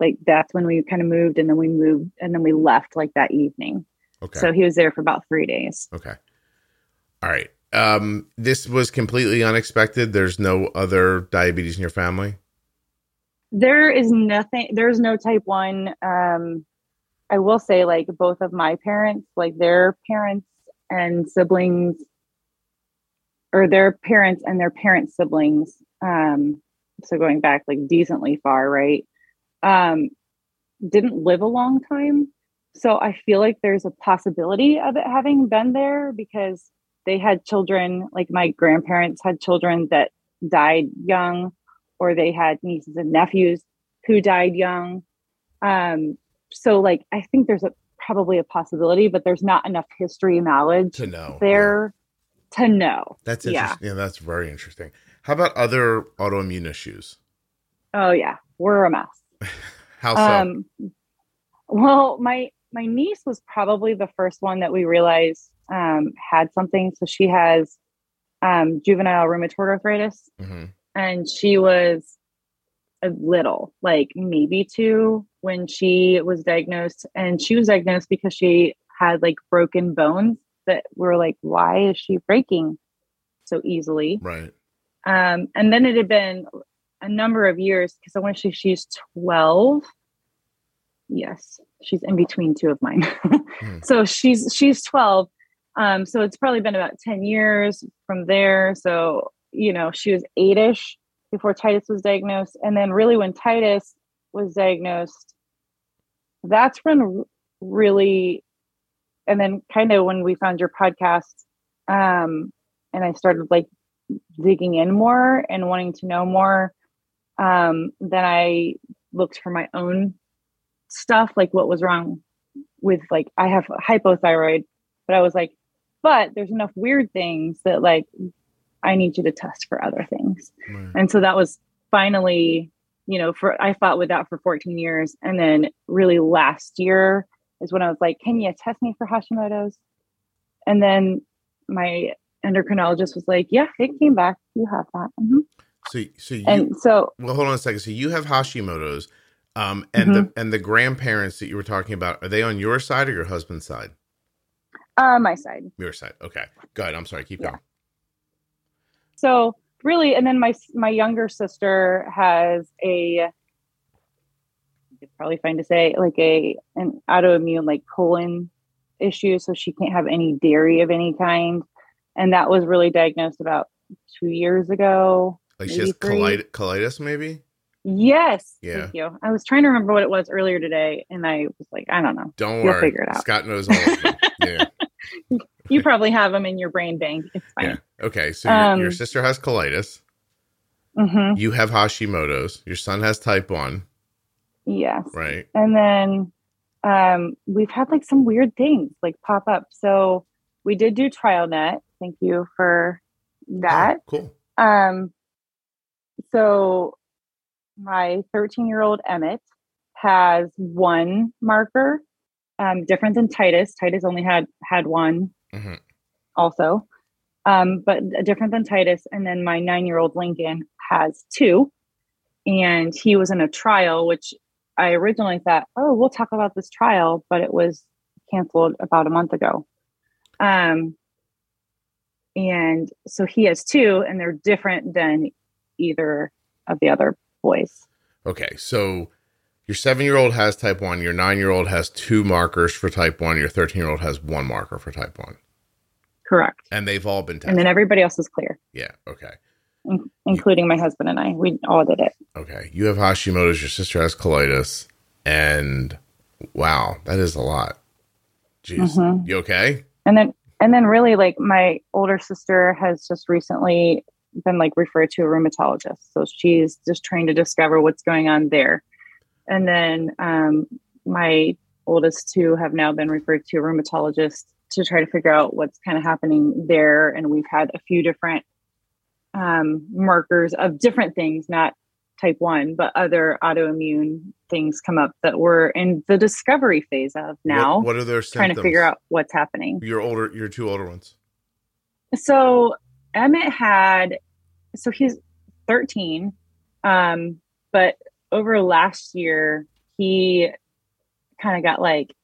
like that's when we kind of moved and then we moved and then we left like that evening Okay. so he was there for about three days okay. All right. Um, this was completely unexpected. There's no other diabetes in your family. There is nothing there's no type one um i will say like both of my parents like their parents and siblings or their parents and their parents siblings um so going back like decently far, right? Um, didn't live a long time. So I feel like there's a possibility of it having been there because they had children, like my grandparents had children that died young, or they had nieces and nephews who died young. Um, so like I think there's a probably a possibility, but there's not enough history knowledge to know there to know. That's Yeah. interesting. Yeah. that's very interesting. How about other autoimmune issues? Oh yeah, we're a mess. How so? Um, well, my my niece was probably the first one that we realized um, had something. So she has um, juvenile rheumatoid arthritis, Mhm. And she was a little, like maybe two, when she was diagnosed. And she was diagnosed because she had like broken bones that were like, why is she breaking so easily? Right. Um, and then it had been a number of years because I want to say she's 12. Yes, she's in between two of mine. So she's she's 12. Um, so it's probably been about 10 years from there. So, you know, she was eight-ish before Titus was diagnosed. And then really when Titus was diagnosed, that's when really and then kind of when we found your podcast, um, and I started like digging in more and wanting to know more, um, then I looked for my own stuff, like what was wrong with like I have hypothyroid, but I was like, but there's enough weird things that like I need you to test for other things. Right. And so that was finally, you know, for I fought with that for 14 years. And then really last year is when I was like, can you test me for Hashimoto's? And then my endocrinologist was like, yeah, it came back. You have that. Mhm. So, so you, And so, well, hold on a second. So you have Hashimoto's, um, and the and the grandparents that you were talking about are they on your side or your husband's side? uh, my side. Your side. Okay. Good. I'm sorry. Keep Yeah. going. So really, and then my my younger sister has a it's probably fine to say like a an autoimmune like colon issue, so she can't have any dairy of any kind, and that was really diagnosed about two years ago. Like she has coli- colitis, maybe. Yes, Yeah. thank you. I was trying to remember what it was earlier today, and I was like, I don't know. Don't You'll worry. figure it out. Scott knows all yeah. You probably have them in your brain bank. It's Yeah. fine. Okay. So your, Um, your sister has colitis. hmm You have Hashimoto's. Your son has type one. Yes. Right. and then um, we've had like some weird things like pop up. So we did do TrialNet. Thank you for that. Oh, cool. Um, so my 13 year old Emmett has one marker, um, different than Titus. Titus only had had one Mhm. also, um, but different than Titus. And then my nine year old Lincoln has two, and he was in a trial, which I originally thought, oh, we'll talk about this trial, but it was canceled about a month ago. Um, and so he has two, and they're different than either of the other boys. Okay. So your seven year old has type one. Your nine year old has two markers for type one. Your 13 year old has one marker for type one. Correct. And they've all been tested. And then everybody else is clear, yeah. Okay. in- including my husband and I. We all did it. Okay. You have Hashimoto's. Your sister has colitis. And wow, that is a lot. Jeez. Mhm. You okay? and then and then really like my older sister has just recently been like referred to a rheumatologist so she's just trying to discover what's going on there and then um, my oldest two have now been referred to a rheumatologist to try to figure out what's kind of happening there. And we've had a few different um, markers of different things not type 1 but other autoimmune things come up that we're in the discovery phase of now What, what are their trying to figure out what's happening. Your older, your two older ones. so Emmett had so he's 13 um but over last year he kind of got like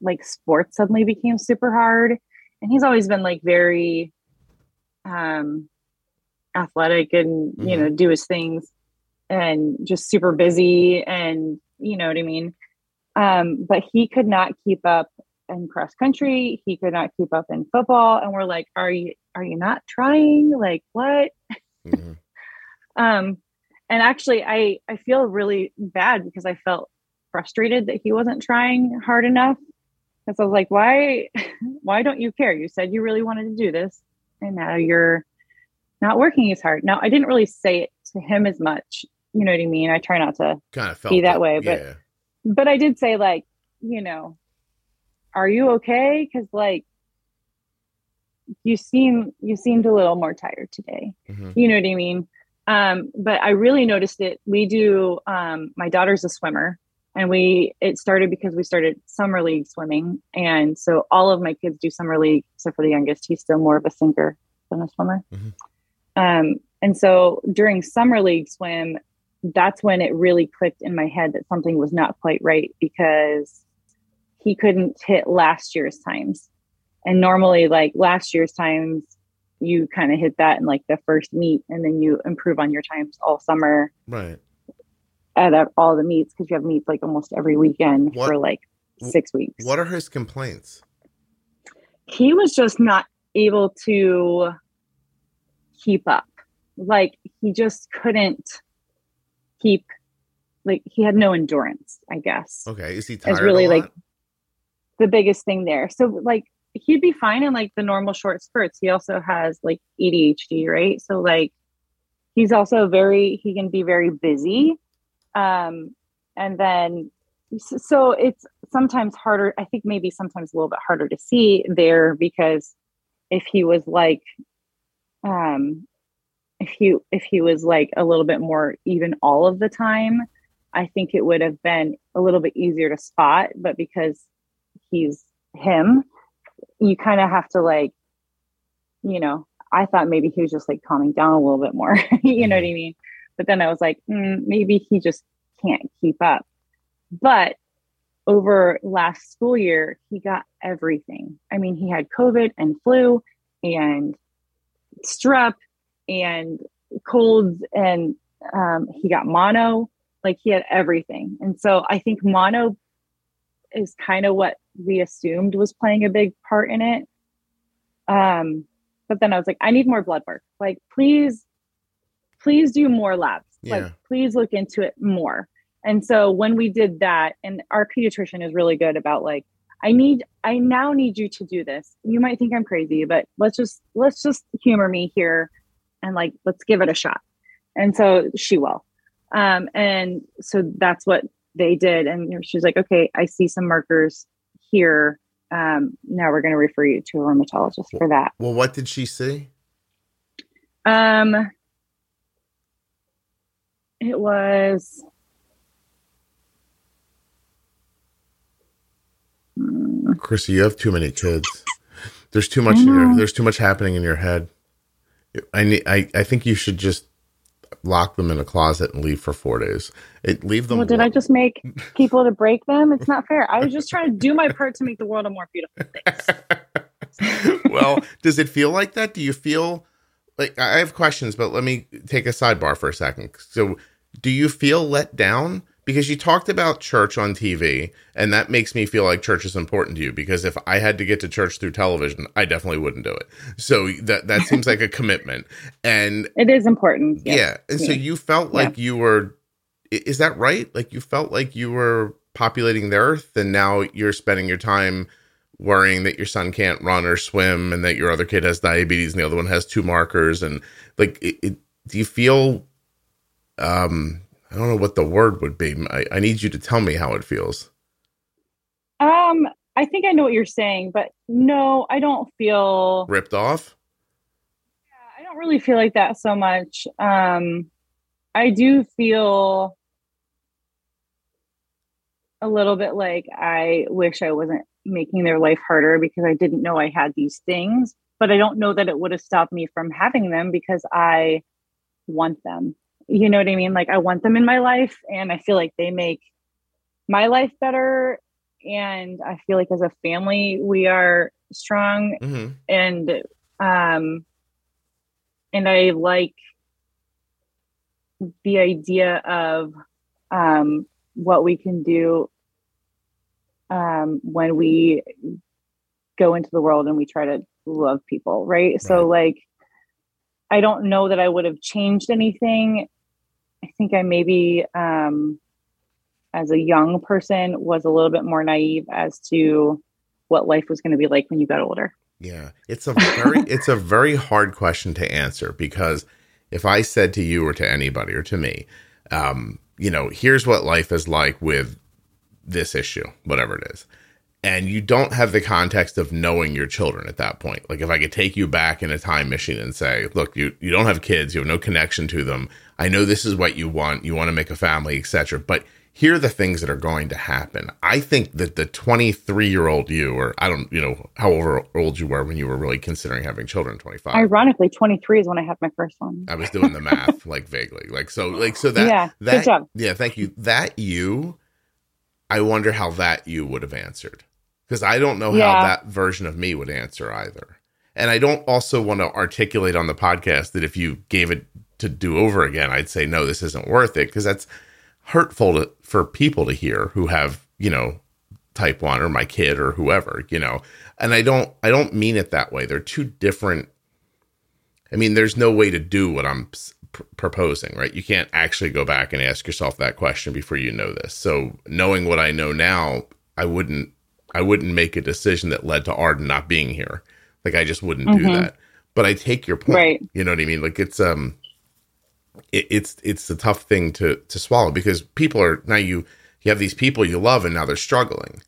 like sports suddenly became super hard. And he's always been like very um athletic and you know do his things and just super busy and you know what i mean? Um but he could not keep up in cross country. He could not keep up in football. And we're like are you are you not trying? Like what? Mhm. um and actually I I feel really bad because I felt frustrated that he wasn't trying hard enough. Because I was like, why why don't you care? You said you really wanted to do this and now you're not working as hard. Now I didn't really say it to him as much. You know what I mean? I try not to kind of be that it. way, but Yeah. but I did say like, you know, are you okay? Because like you seem you seemed a little more tired today. Mhm. You know what I mean? Um, but I really noticed it. We do. Um, my daughter's a swimmer, and we it started because we started summer league swimming, and so all of my kids do summer league except for the youngest. He's still more of a sinker than a swimmer. Mhm. Um, and so during summer league swim, that's when it really clicked in my head that something was not quite right because he couldn't hit last year's times. And normally, like last year's times, you kind of hit that in like the first meet, and then you improve on your times all summer Right. at uh, all the meets because you have meets like almost every weekend What- for like six weeks. What are his complaints? he was just not able to keep up. Like he just couldn't keep like he had no endurance, I guess. Okay. Is he tired? It's really like the biggest thing there. So like he'd be fine in like the normal short spurts. He also has like ADHD, right? So like he's also very he can be very busy. Um and then so it's sometimes harder i think maybe sometimes a little bit harder to see there because if he was like um if he if he was like a little bit more even all of the time i think it would have been a little bit easier to spot but because he's him you kind of have to like you know i thought maybe he was just like calming down a little bit more you know what i mean but then i was like mm, maybe he just can't keep up but over last school year, he got everything. I mean, he had COVID and flu and strep and colds, and um, he got mono. Like he had everything. And so I think mono is kind of what we assumed was playing a big part in it. Um, but then I was like, I need more blood work. Like, please, please do more labs. Yeah. Like, please look into it more. And so when we did that, and our pediatrician is really good about like, I need, I now need you to do this. You might think I'm crazy, but let's just, let's just humor me here and like, let's give it a shot. And so she will. Um, and so that's what they did. And she's like, okay, I see some markers here. Um, now we're going to refer you to a rheumatologist for that. Well, what did she see? Um, it was. Hmm, Chrissy, you have too many kids. There's too much in your, there's too much happening in your head. I need I, I think you should just lock them in a closet and leave for four days. It leave them Well, did I just make people to break them? It's not fair. I was just trying to do my part to make the world a more beautiful place. well, does it feel like that? Do you feel like I have questions, but let me take a sidebar for a second. So, do you feel let down? Because you talked about church on TV, and that makes me feel like church is important to you. Because if I had to get to church through television, I definitely wouldn't do it. So that that seems like a commitment. And It is important. yeah, yes. and so you felt like you were. Is that right? Like you felt like you were populating the earth, and now you're spending your time worrying that your son can't run or swim and that your other kid has diabetes and the other one has two markers and like it, it, do you feel um i don't know what the word would be I, I need you to tell me how it feels Um, I think I know what you're saying, but no, I don't feel. ripped off I don't really feel like that so much. Um, I do feel a little bit like I wish I wasn't making their life harder because I didn't know I had these things, but I don't know that it would have stopped me from having them because I want them. You know what I mean? Like I want them in my life and I feel like they make my life better. And I feel like as a family we are strong hmm and um and i like the idea of um what we can do um when we go into the world and we try to love people right, so like i don't know that i would have changed anything I think I maybe, um, as a young person, was a little bit more naive as to what life was going to be like when you got older. Yeah, it's a very it's a very hard question to answer because if I said to you or to anybody or to me, um, you know, here's what life is like with this issue, whatever it is, and you don't have the context of knowing your children at that point. Like if I could take you back in a time machine and say, look, you you don't have kids, you have no connection to them. I know this is what you want. You want to make a family, etc. But here are the things that are going to happen. I think that the 23 year old you, or I don't, you know, however old you were when you were really considering having children, 25. Ironically, 23 is when I had my first one. I was doing the math like vaguely, like so, like so that yeah, that good job. yeah, thank you. That you, I wonder how that you would have answered because I don't know Yeah. how that version of me would answer either. And I don't also want to articulate on the podcast that if you gave it to do over again, I'd say no, this isn't worth it because that's hurtful to, for people to hear who have you know type 1 or my kid or whoever you know and i don't i don't mean it that way they're two different i mean there's no way to do what i'm pr- proposing right you can't actually go back and ask yourself that question before you know this so knowing what i know now i wouldn't i wouldn't make a decision that led to arden not being here. Like i just wouldn't do Mhm. that. But i take your point. Right. you know what i mean? Like it's um it, it's it's a tough thing to to swallow because people are now you you have these people you love and now they're struggling.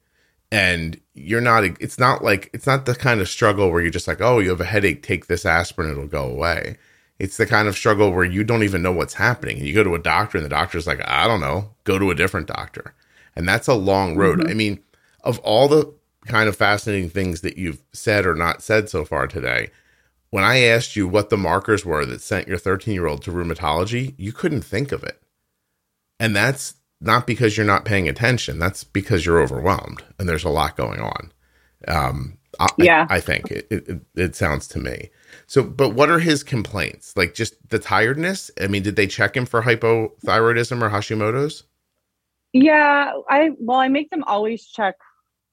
And you're not it's not like it's not the kind of struggle where you're just like oh you have a headache take this aspirin it'll go away. It's the kind of struggle where you don't even know what's happening. And you go to a doctor and the doctor's like i don't know. Go to a different doctor. And that's a long road. I mean of all the kind of fascinating things that you've said or not said so far today when I asked you what the markers were that sent your 13 year old to rheumatology, you couldn't think of it. And that's not because you're not paying attention. That's because you're overwhelmed and there's a lot going on. Um, I, Yeah. I, I think it, it, it sounds to me. So, but what are his complaints? Like just the tiredness? I mean, did they check him for hypothyroidism or Hashimoto's? Yeah, I well, I make them always check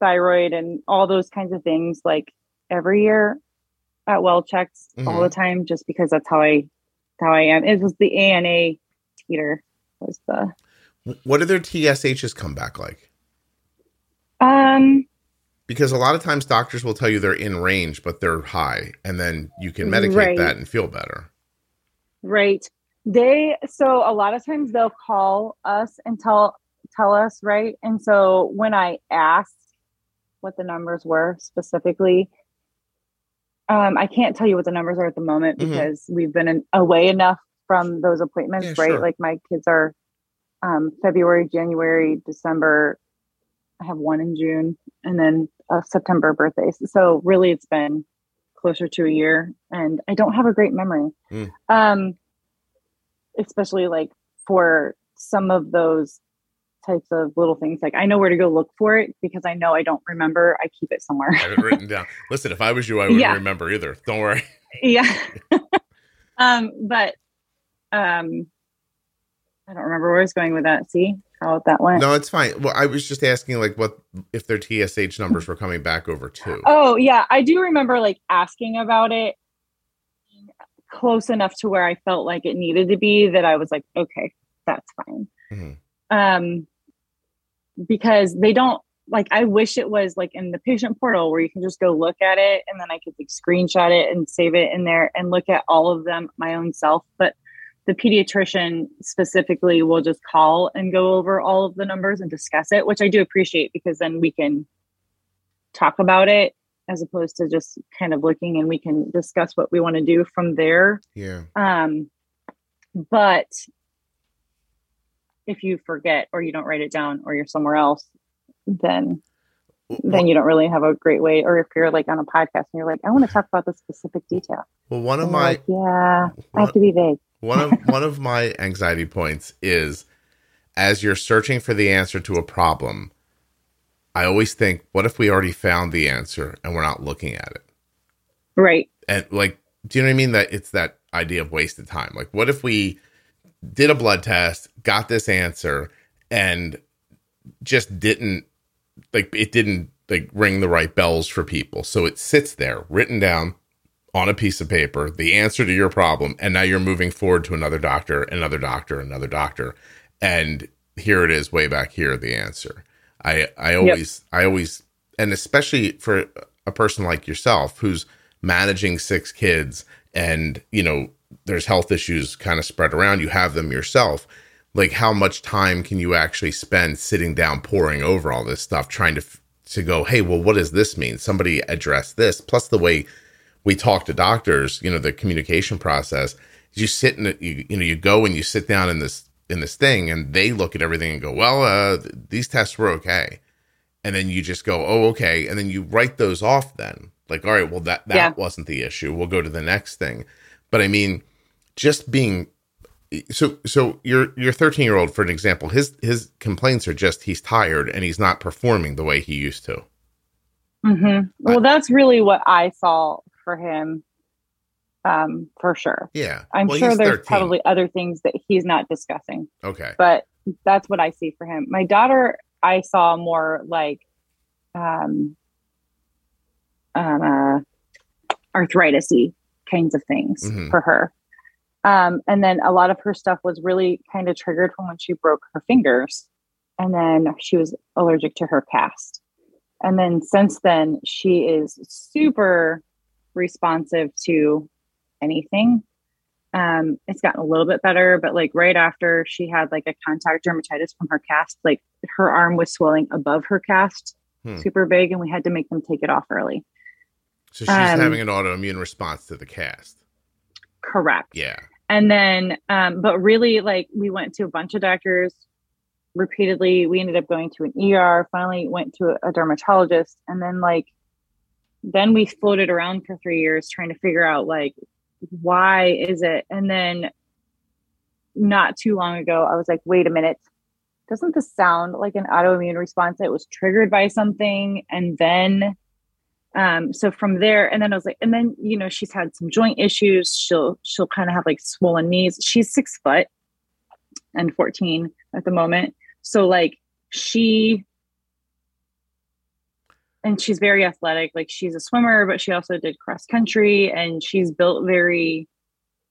thyroid and all those kinds of things like every year at well checks all the time, just because that's how I how I am. It was the ANA teeter was the What do their TSHs come back like? um because a lot of times doctors will tell you they're in range but they're high and then you can medicate Right. that and feel better right. They so a lot of times they'll call us and tell tell us right. And so when I asked what the numbers were specifically, um, I can't tell you what the numbers are at the moment Mhm. because we've been in, away enough from those appointments, Yeah, right? sure. Like my kids are um, February, January, December. I have one in June, and then uh, September birthdays. So really, it's been closer to a year, and I don't have a great memory. Mm. Um, especially like for some of those types of little things. Like I know where to go look for it because I know I don't remember. I keep it somewhere. i have it written down listen if i was you i wouldn't Yeah. remember either don't worry yeah. um, but um, I don't remember where I was going with that. See how that went. no it's fine well i was just asking like what if their tsh numbers were coming back over two Oh yeah, I do remember like asking about it close enough to where I felt like it needed to be that I was like, okay, that's fine. Mhm. Um because they don't like I wish it was like in the patient portal where you can just go look at it and then I could like screenshot it and save it in there and look at all of them my own self. But the pediatrician specifically will just call and go over all of the numbers and discuss it, which I do appreciate because then we can talk about it as opposed to just kind of looking and we can discuss what we want to do from there. yeah Um, but if you forget or you don't write it down or you're somewhere else, then then you don't really have a great way. Or if you're like on a podcast and you're like, I want to talk about this specific detail. well one of my like, yeah, I have to be vague. one of one of my anxiety points is as you're searching for the answer to a problem i always think what if we already found the answer and we're not looking at it Right. and like do you know what i mean that it's that idea of wasted time like what if we did a blood test got this answer and just didn't like it didn't like ring the right bells for people. So it sits there written down on a piece of paper the answer to your problem and now you're moving forward to another doctor another doctor another doctor. And here it is way back here the answer. I i always yep. i always and especially for a person like yourself who's managing six kids and you know there's health issues kind of spread around you have them yourself like how much time can you actually spend sitting down poring over all this stuff trying to to go hey well what does this mean somebody address this plus the way we talk to doctors, you know, the communication process, you sit in it, you, you know, you go and you sit down in this, in this thing and they look at everything and go, well, uh, these tests were okay. And then you just go, oh, okay. And then you write those off then like, all right, well, that, that yeah. wasn't the issue. We'll go to the next thing. But I mean, just being, so, so your, your 13 year old, for an example, his, his complaints are just, he's tired and he's not performing the way he used to. Mm-hmm. Well, that's really what I saw for him um, for sure. Yeah. I'm well, sure there's 13. probably other things that he's not discussing. Okay. But that's what I see for him. My daughter, I saw more like um, um uh, arthritis kinds of things mm-hmm. for her. Um, and then a lot of her stuff was really kind of triggered from when she broke her fingers. And then she was allergic to her cast. And then since then, she is super responsive to anything. Um, it's gotten a little bit better, but like right after she had like a contact dermatitis from her cast, like her arm was swelling above her cast, hmm. super big, and we had to make them take it off early. So she's um, having an autoimmune response to the cast. Correct. Yeah. And then, um, but really, like we went to a bunch of doctors repeatedly. We ended up going to an ER. Finally, went to a, a dermatologist, and then like then we floated around for three years trying to figure out like why is it and then not too long ago i was like wait a minute doesn't this sound like an autoimmune response that was triggered by something and then um so from there and then i was like and then you know she's had some joint issues. She'll she'll kind of have like swollen knees. She's six foot and 14 at the moment. So like she and she's very athletic. Like she's a swimmer, but she also did cross country and she's built very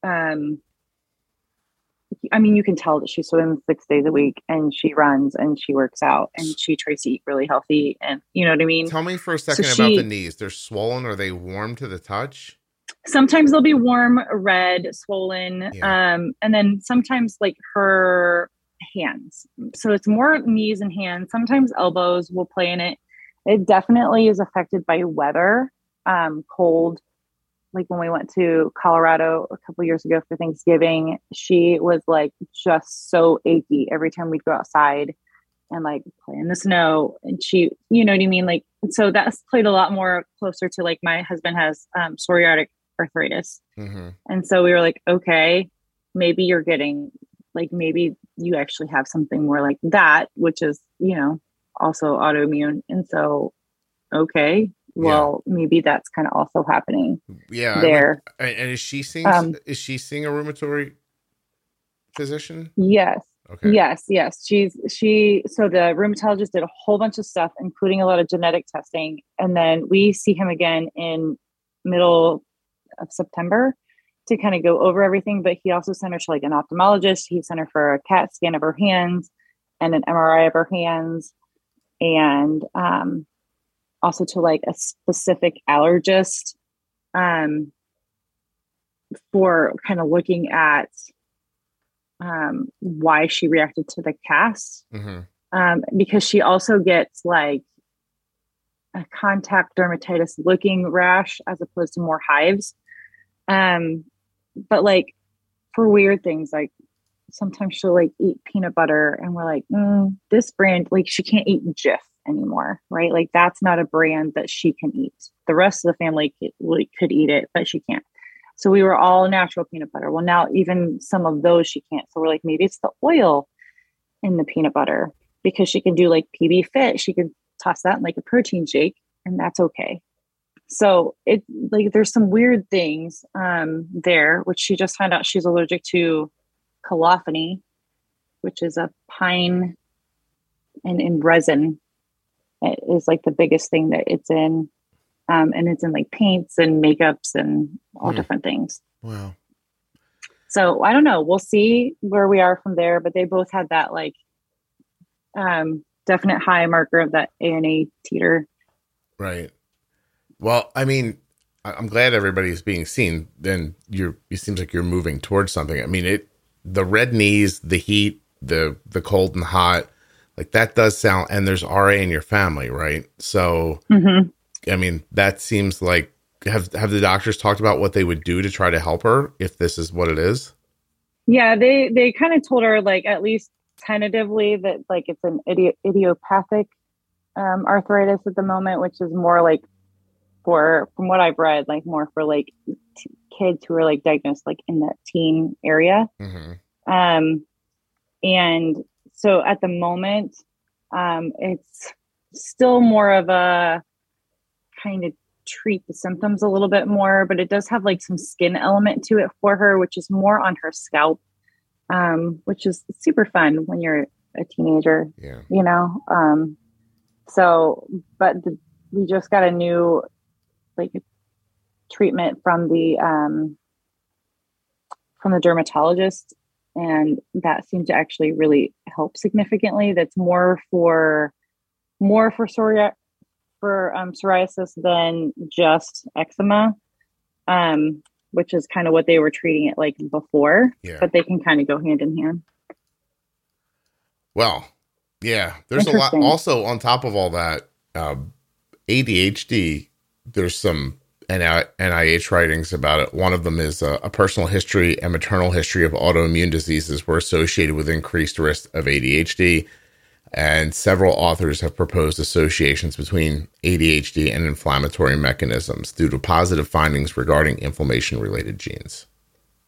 um I mean, you can tell that she swims six days a week and she runs and she works out and she tries to eat really healthy. And you know what I mean? Tell me for a second so about she, the knees. They're swollen. Are they warm to the touch? Sometimes they'll be warm, red, swollen. Yeah. Um, and then sometimes like her hands. So it's more knees and hands. Sometimes elbows will play in it. It definitely is affected by weather, um, cold. Like when we went to Colorado a couple years ago for Thanksgiving, she was like just so achy every time we'd go outside and like play in the snow. And she, you know what I mean? Like, so that's played a lot more closer to like my husband has um, psoriatic arthritis. Mm-hmm. And so we were like, okay, maybe you're getting like maybe you actually have something more like that, which is, you know, also autoimmune. And so, okay, well, yeah. maybe that's kind of also happening. Yeah. There. Would, and is she seeing, um, is she seeing a rheumatoid physician? Yes. Okay. Yes, yes. She's she so the rheumatologist did a whole bunch of stuff, including a lot of genetic testing. And then we see him again in middle of September to kind of go over everything. But he also sent her to like an ophthalmologist. He sent her for a CAT scan of her hands and an MRI of her hands and um, also to like a specific allergist um, for kind of looking at um, why she reacted to the cast. Mm-hmm. Um, because she also gets like a contact dermatitis looking rash as opposed to more hives. Um, but like for weird things like sometimes she'll like eat peanut butter and we're like mm, this brand like she can't eat jif anymore right? Like that's not a brand that she can eat. The rest of the family could, eat it but she can't. So we were all natural peanut butter. Well now even some of those she can't. So we're like maybe it's the oil in the peanut butter because she can do like pb fit. She can toss that in like a protein shake and that's okay. So it like there's some weird things um there which she just found out she's allergic to colophony, which is a pine and in resin. It is like the biggest thing that it's in. Um, and it's in like paints and makeups and all Hmm. different things. Wow. So I don't know. We'll see where we are from there. But they both had that like um, definite high marker of that ANA teeter. Right. Well, I mean, I'm glad everybody's being seen. Then you're. It seems like you're moving towards something. I mean, it. The red knees, the heat, the the cold and hot, like that does sound. And there's RA in your family, right? So, Mm-hmm. I mean, that seems like have have the doctors talked about what they would do to try to help her if this is what it is? Yeah, they they kind of told her like at least tentatively that like it's an idi- idiopathic um, arthritis at the moment, which is more like for from what I've read, like more for like t- kids who are like diagnosed like in that teen area. Mm-hmm. Um, and so at the moment, um, it's still more of a kind of treat the symptoms a little bit more, but it does have like some skin element to it for her, which is more on her scalp, um, which is super fun when you're a teenager, Yeah. you know. Um, so, but the, we just got a new like treatment from the um, from the dermatologist and that seemed to actually really help significantly that's more for more for psoria for um, psoriasis than just eczema um, which is kind of what they were treating it like before Yeah. but they can kind of go hand in hand Well, yeah, there's a lot. Also, on top of all that, um, ADHD. There's some NIH writings about it. One of them is uh, a personal history and maternal history of autoimmune diseases were associated with increased risk of ADHD, and several authors have proposed associations between ADHD and inflammatory mechanisms due to positive findings regarding inflammation-related genes.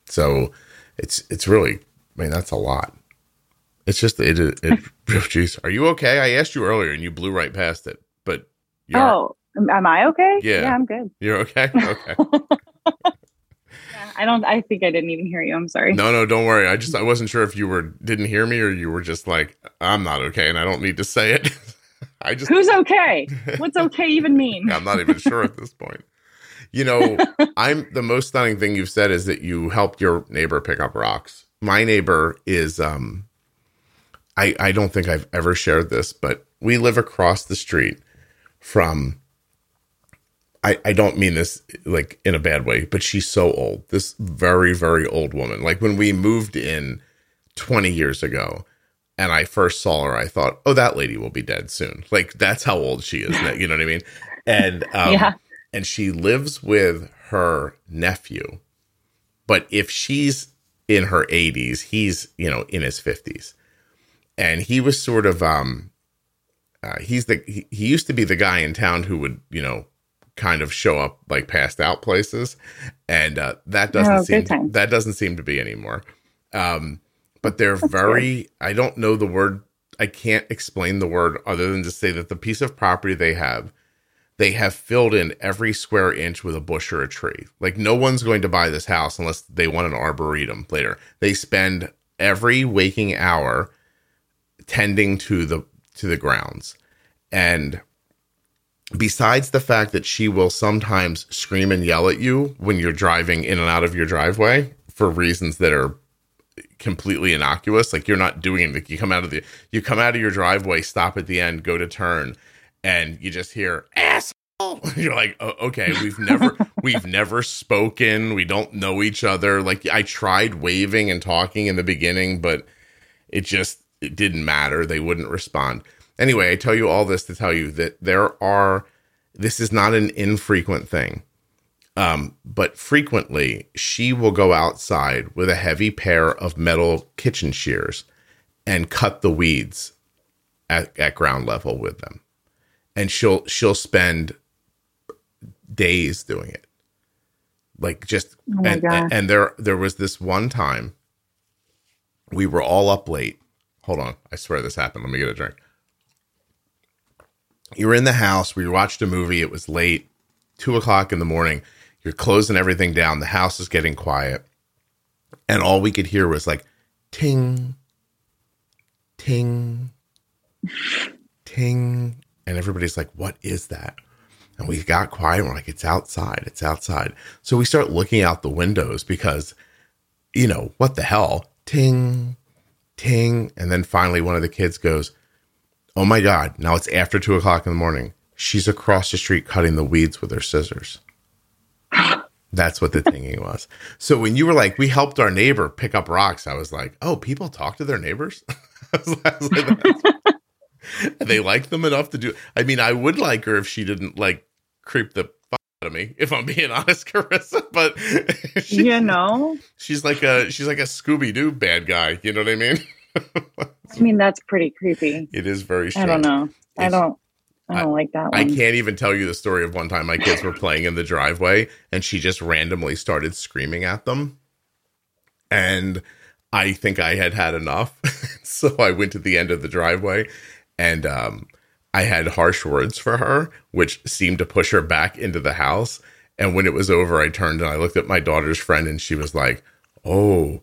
So, it's it's really, I mean, that's a lot. It's just it. it, it geez, are you okay? I asked you earlier and you blew right past it. But you're, oh am i okay Yeah. i'm good you're okay. Okay. Yeah, i don't i think i didn't even hear you i'm sorry No, no, don't worry. I just I wasn't sure if you were didn't hear me or you were just like I'm not okay and I don't need to say it. I just who's okay what's okay even mean I'm not even sure at this point. You know, I'm the most stunning thing you've said is that you helped your neighbor pick up rocks. My neighbor is um I I don't think I've ever shared this, but we live across the street from I, I don't mean this like in a bad way, but she's so old. This very, very old woman. Like when we moved in 20 years ago and I first saw her, I thought, oh, that lady will be dead soon. Like that's how old she is. You know what I mean? And um, Yeah. and she lives with her nephew. But if she's in her 80s, he's, you know, in his 50s. And he was sort of um uh, he's the he, he used to be the guy in town who would, you know, kind of show up like passed out places and uh that doesn't Oh, seem that doesn't seem to be anymore. Um but they're very I don't know the word I can't explain the word other than to say that the piece of property they have they have filled in every square inch with a bush or a tree. Like no one's going to buy this house unless they want an arboretum later. They spend every waking hour tending to the to the grounds. And besides the fact that she will sometimes scream and yell at you when you're driving in and out of your driveway for reasons that are completely innocuous like you're not doing anything. You come out of the you come out of your driveway stop at the end go to turn and you just hear asshole. You're like oh, okay we've never we've never spoken. We don't know each other. Like i tried waving and talking in the beginning but it just it didn't matter. They wouldn't respond anyway i tell you all this to tell you that there are this is not an infrequent thing. Um, but frequently she will go outside with a heavy pair of metal kitchen shears and cut the weeds at, at ground level with them. And she'll she'll spend days doing it. Like just Oh my and, gosh. and and there there was this one time we were all up late. Hold on. I swear this happened. Let me get a drink you were in the house we watched a movie it was late two o'clock in the morning you're closing everything down the house is getting quiet and all we could hear was like ting ting ting and everybody's like what is that And we got quiet. We're like, it's outside. It's outside. So we start looking out the windows because, you know, what the hell? Ting, ting. And then finally, one of the kids goes, Oh my God. Now it's after two o'clock in the morning. She's across the street cutting the weeds with her scissors. That's what the thinking was. So when you were like, we helped our neighbor pick up rocks, I was like, oh, people talk to their neighbors? I was, I was like, they like them enough to do. I mean, I would like her if she didn't like creep the fuck out of me, if I'm being honest, Charissa. But she, you know, she's like a she's like a Scooby Doo bad guy. You know what I mean? I mean, that's pretty creepy. It is very. Strange. I don't know. It's, I don't. I don't I, like that one. I can't even tell you the story of one time my kids were playing in the driveway and she just randomly started screaming at them. And I think I had had enough. so I went to the end of the driveway and um, I had harsh words for her, which seemed to push her back into the house. And when it was over, I turned and I looked at my daughter's friend and she was like, Oh,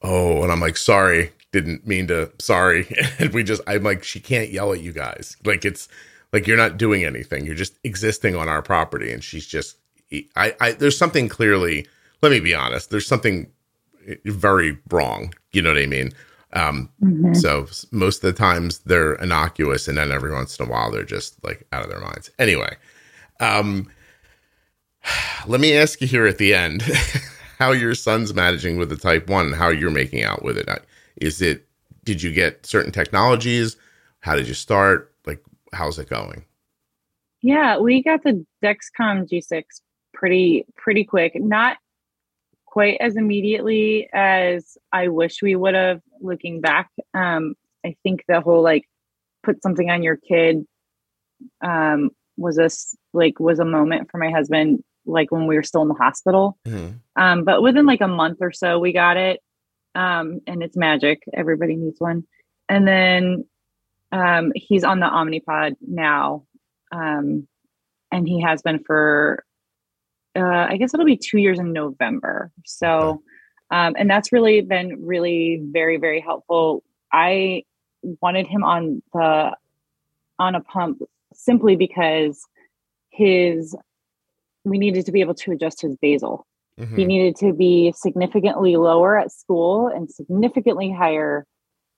oh. And I'm like, Sorry, didn't mean to, sorry. And we just, I'm like, she can't yell at you guys. Like it's, like you're not doing anything. You're just existing on our property. And she's just, I, I, there's something clearly, let me be honest, there's something very wrong. You know what I mean? Um, mm-hmm. So most of the times they're innocuous, and then every once in a while they're just like out of their minds. Anyway, um, let me ask you here at the end how your son's managing with the type one, how you're making out with it. Is it? Did you get certain technologies? How did you start? Like how's it going? Yeah, we got the Dexcom G6 pretty pretty quick. Not quite as immediately as I wish we would have looking back. Um, I think the whole like put something on your kid um, was a like was a moment for my husband like when we were still in the hospital. Mm-hmm. Um, but within like a month or so, we got it, um, and it's magic. Everybody needs one. And then um, he's on the Omnipod now, um, and he has been for uh, I guess it'll be two years in November. So, um, and that's really been really very very helpful. I wanted him on the on a pump simply because his we needed to be able to adjust his basal. Mm-hmm. He needed to be significantly lower at school and significantly higher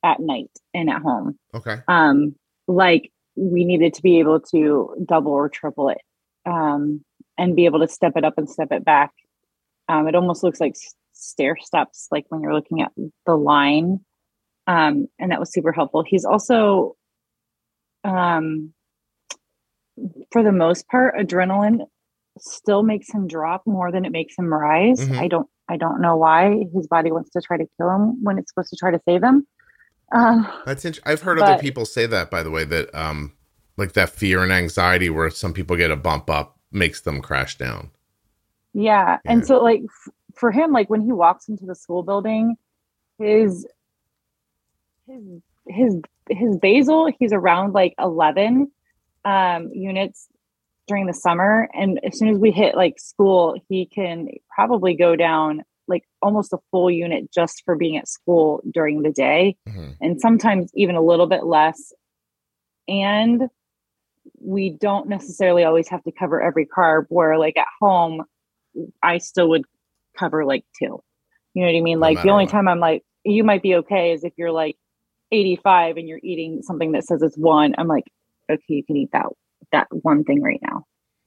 at night and at home. Okay. Um, like we needed to be able to double or triple it, um, and be able to step it up and step it back. Um, it almost looks like stair steps, like when you're looking at the line. Um, and that was super helpful. He's also, um, for the most part, adrenaline still makes him drop more than it makes him rise. Mm-hmm. I don't I don't know why his body wants to try to kill him when it's supposed to try to save him. Um, That's interesting. I've heard but, other people say that, by the way, that um, like that fear and anxiety where some people get a bump up makes them crash down. Yeah. yeah. And so, like, f- for him, like when he walks into the school building, his, his, his, his basal, he's around like 11 um, units during the summer. And as soon as we hit like school, he can probably go down like almost a full unit just for being at school during the day mm-hmm. and sometimes even a little bit less and we don't necessarily always have to cover every carb where like at home i still would cover like two you know what i mean like the only what. time i'm like you might be okay is if you're like 85 and you're eating something that says it's one i'm like okay you can eat that that one thing right now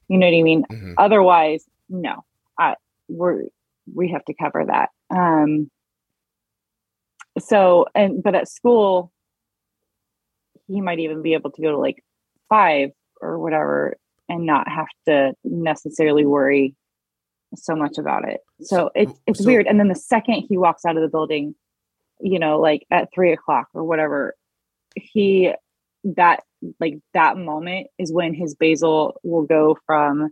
you know what i mean mm-hmm. otherwise no I, we're we have to cover that. Um, so, and but at school, he might even be able to go to like five or whatever and not have to necessarily worry so much about it. So it, it's so, weird. And then the second he walks out of the building, you know, like at three o'clock or whatever, he that like that moment is when his basal will go from,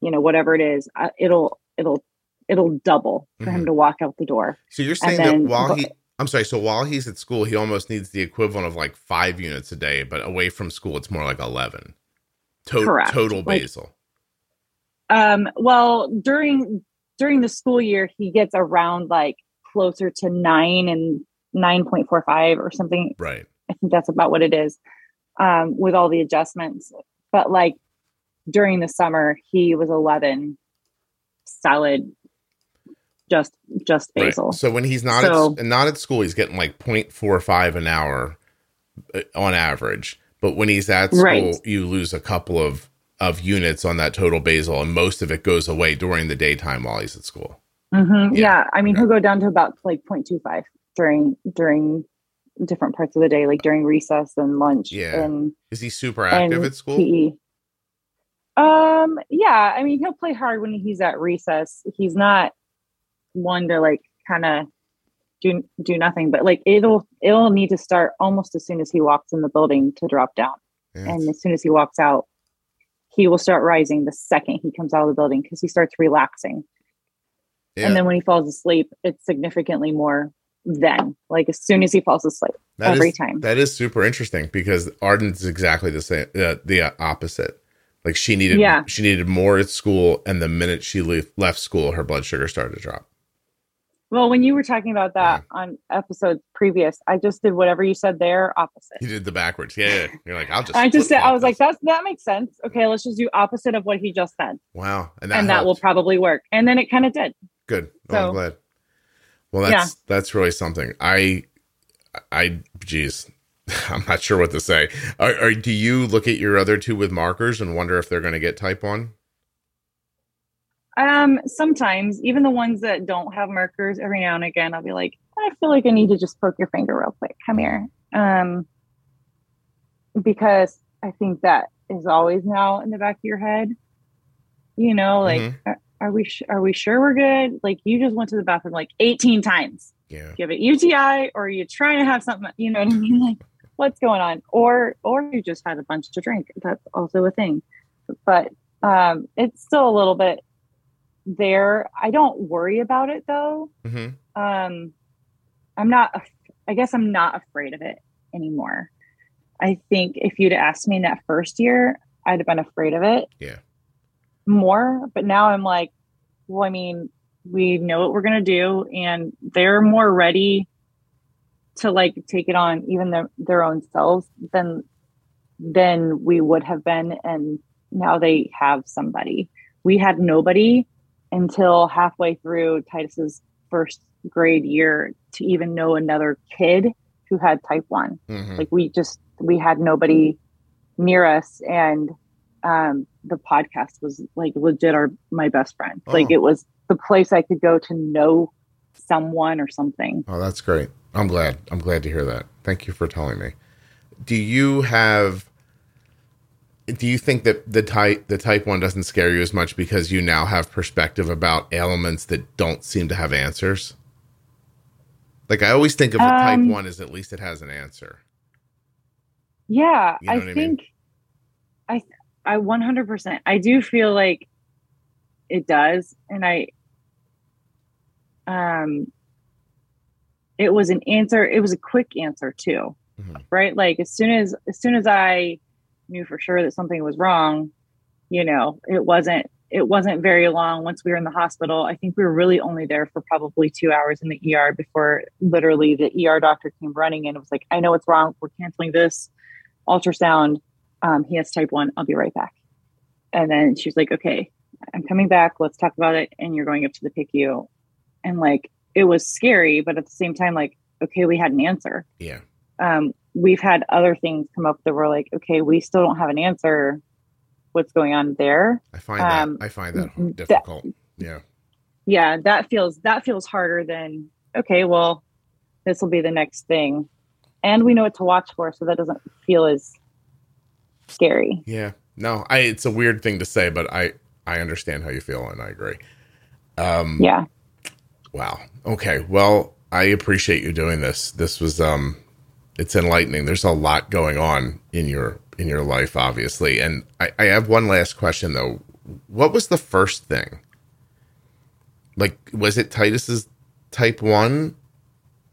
you know, whatever it is, uh, it'll it'll it'll double for mm-hmm. him to walk out the door. So you're saying then, that while he I'm sorry, so while he's at school, he almost needs the equivalent of like five units a day, but away from school, it's more like eleven. To- correct. Total basal. Like, um. Well, during during the school year, he gets around like closer to nine and nine point four five or something. Right. I think that's about what it is, um, with all the adjustments. But like during the summer he was 11 solid just just Right. basal So when he's not So- at, not at school, he's getting like 0.45 an hour uh, on average. But when he's at school, Right. you lose a couple of of units on that total basal, and most of it goes away during the daytime while he's at school. Mhm. Yeah. yeah. i mean he'll go down to about like 0.25 during during different parts of the day like during recess and lunch Yeah. and Is he super active at school? PE. Um, yeah, I mean, he'll play hard when he's at recess. He's not one to like kind of do do nothing, but like it'll it'll need to start almost as soon as he walks in the building to drop down, Yeah. and as soon as he walks out, he will start rising the second he comes out of the building because he starts relaxing, Yeah. and then when he falls asleep, it's significantly more. Then, like as soon as he falls asleep, That every is- time. That is super interesting because Arden's exactly the same, uh, the opposite. Like she needed, Yeah. she needed more at school, and the minute she left, left school, her blood sugar started to drop. Well, when you were talking about that on episodes previous, I just did whatever you said there, opposite. You did the backwards. Yeah, yeah. You're like, I'll just. I just said, I was like, that's that makes sense. Okay, let's just do opposite of what he just said, wow, and that, and that will probably work. And then it kind of did. good. Oh, I'm so- glad. Well, that's that's really something. I, I, geez, I'm not sure what to say. Are, are, do you look at your other two with markers and wonder if they're going to get type one? Um, sometimes even the ones that don't have markers, every now and again, I'll be like, I feel like I need to just poke your finger real quick. Come here. Um, because I think that is always now in the back of your head. You know, like, Mhm. Are, we sh- are we sure we're good? Like, you just went to the bathroom like 18 times. Yeah. You have a UTI, or are you trying to have something? You know what I mean? Like, what's going on? Or or you just had a bunch to drink. That's also a thing. But um, it's still a little bit there. I don't worry about it though. hmm Um, I'm not. I guess I'm not afraid of it anymore. I think if you'd asked me in that first year, I'd have been afraid of it. Yeah. More, but now I'm like, well, I mean, we know what we're gonna do, and they're more ready to like take it on, even their their own selves than than we would have been, and now they have somebody. We had nobody until halfway through Titus's first grade year to even know another kid who had type 1 hmm like we just we had nobody near us and um the podcast was like legit our my best friend like Oh. it was the place i could go to know someone or something Oh, that's great. I'm glad. I'm glad to hear that. Thank you for telling me. Do you have do you think that the type the type 1 doesn't scare you as much because you now have perspective about ailments that don't seem to have answers? Like I always think of the type Um, 1 as at least it has an answer. yeah You know i I mean? think i i 100% i do feel like it does and i um it was an answer it was a quick answer too Mhm. right? Like as soon as as soon as i knew for sure that something was wrong you know it wasn't it wasn't very long. Once we were in the hospital i think we were really only there for probably two hours in the er before literally the er doctor came running in and was like i know what's wrong. We're canceling this ultrasound um, he has type 1 i'll be right back and then she was like okay i'm coming back let's talk about it and you're going up to the picu and like it was scary but at the same time like okay we had an answer Yeah. um, we've had other things come up that were like, okay, we still don't have an answer. What's going on there? I find Um, that I find that that- difficult. yeah. Yeah, that feels that feels harder than okay. Well, this will be the next thing, and we know what to watch for, so that doesn't feel as scary. Yeah. No, I it's a weird thing to say, but I I understand how you feel and I agree. Um Yeah, Wow. Okay. Well, I appreciate you doing this. This was um it's enlightening. There's a lot going on in your in your life, obviously. And I, I have one last question though. What was the first thing? Like was it Titus's type one?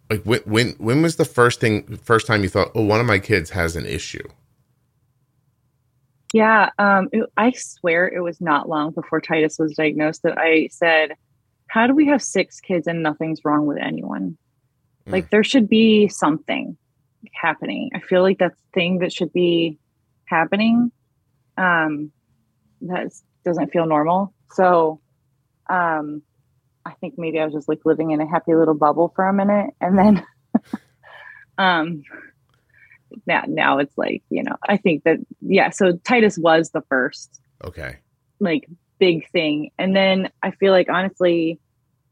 Like when when when was the first thing first time you thought, oh, one of my kids has an issue? Yeah. Um, it- I swear it was not long before Titus was diagnosed that I said, "How do we have six kids and nothing's wrong with anyone?" like there should be something happening i feel like that's the thing that should be happening um that doesn't feel normal. So, um, I think maybe I was just like living in a happy little bubble for a minute, and then, um, now now it's like you know I think that yeah. So Titus was the first Okay. like big thing, and then I feel like honestly,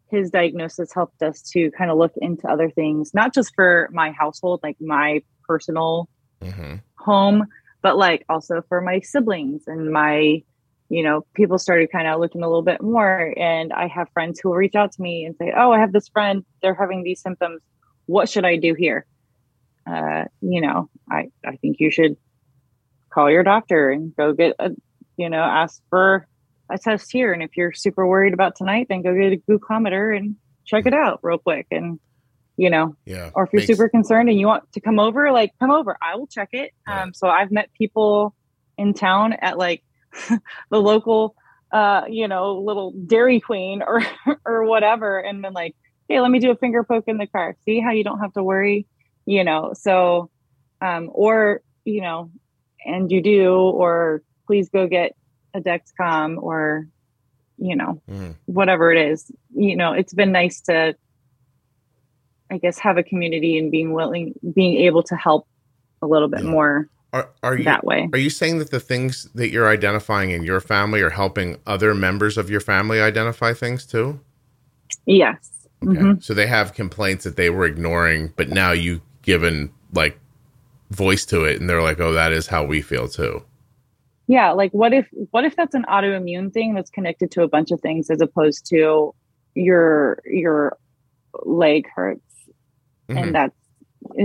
his diagnosis helped us to kind of look into other things, not just for my household, like my personal hmm home, but like also for my siblings and my, you know, people started kind of looking a little bit more. And I have friends who will reach out to me and say, Oh, I have this friend, they're having these symptoms. What should I do here? Uh, you know, I, I think you should call your doctor and go get a, you know, ask for a test here. And if you're super worried about tonight, then go get a glucometer and check it out real quick. And, you know, Yeah. or if you're Makes- super concerned and you want to come over, like come over. I will check it. Right. Um, so I've met people in town at like the local, uh, you know, little Dairy Queen or or whatever, and been like, hey, let me do a finger poke in the car. See how you don't have to worry, you know. So, um, or you know, and you do, or please go get a Dexcom or, you know, Mhm. whatever it is. You know, it's been nice to I guess have a community and being willing being able to help a little bit Yeah. more Are, are you that way. Are you saying that the things that you're identifying in your family are helping other members of your family identify things too? Yes. Okay. Mhm. So they have complaints that they were ignoring, but now you given like voice to it and they're like, "Oh, that is how we feel too." Yeah, like what if what if that's an autoimmune thing that's connected to a bunch of things as opposed to your your leg hurts Mhm. and that's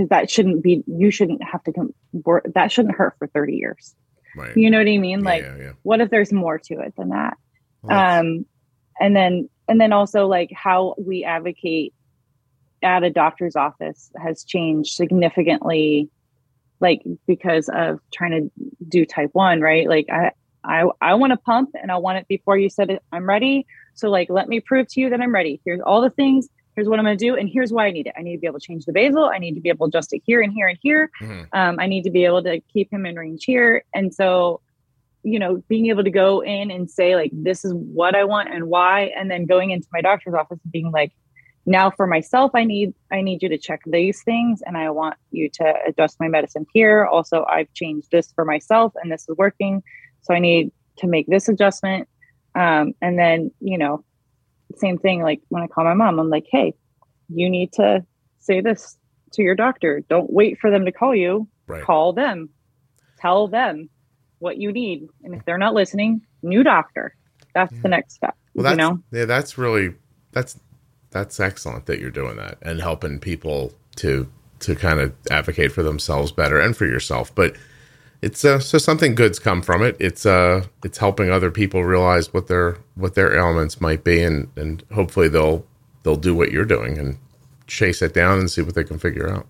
that shouldn't be you shouldn't have to com- wor- that shouldn't hurt for 30 years. Right. You know what I mean? Yeah, Like yeah, yeah. what if there's more to it than that? Well, um and then and then also like how we advocate at a doctor's office has changed significantly like because of trying to do type 1 right? Like i i i want to pump and i want it before you said it i'm ready. So like let me prove to you that i'm ready. Here's all the things. Here's what i'm going to do and here's why i need it. I need to be able to change the basal. I need to be able to adjust it here and here and here. Mhm. um, I need to be able to keep him in range here. And so, you know, being able to go in and say, like, this is what I want and why, and then going into my doctor's office and being like, now for myself, I need I need you to check these things and I want you to adjust my medicine here. Also, I've changed this for myself and this is working. So I need to make this adjustment. Um, and then, you know, same thing like when I call my mom, I'm like, hey, you need to say this to your doctor. Don't wait for them to call you right. call them tell them what you need and if they're not listening new doctor that's the next step Well, that's you know yeah, that's really that's that's excellent that you're doing that and helping people to to kind of advocate for themselves better and for yourself. But it's uh, so something good's come from it. It's uh it's helping other people realize what their what their ailments might be, and and hopefully they'll they'll do what you're doing and chase it down and see what they can figure out.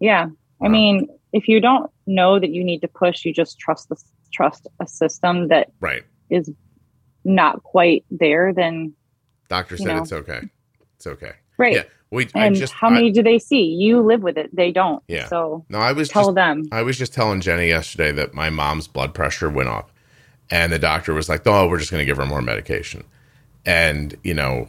yeah i Wow. mean if you don't know that you need to push you just trust the trust a system that Right. is not quite there then Doctor said know. it's okay. It's okay. right Yeah. We I and just how I- many do they see you live with it they don't Yeah. so no, I was tell just them I was just telling Jenny yesterday that my mom's blood pressure went up, and the doctor was like, "Oh, we're just going to give her more medication," and you know,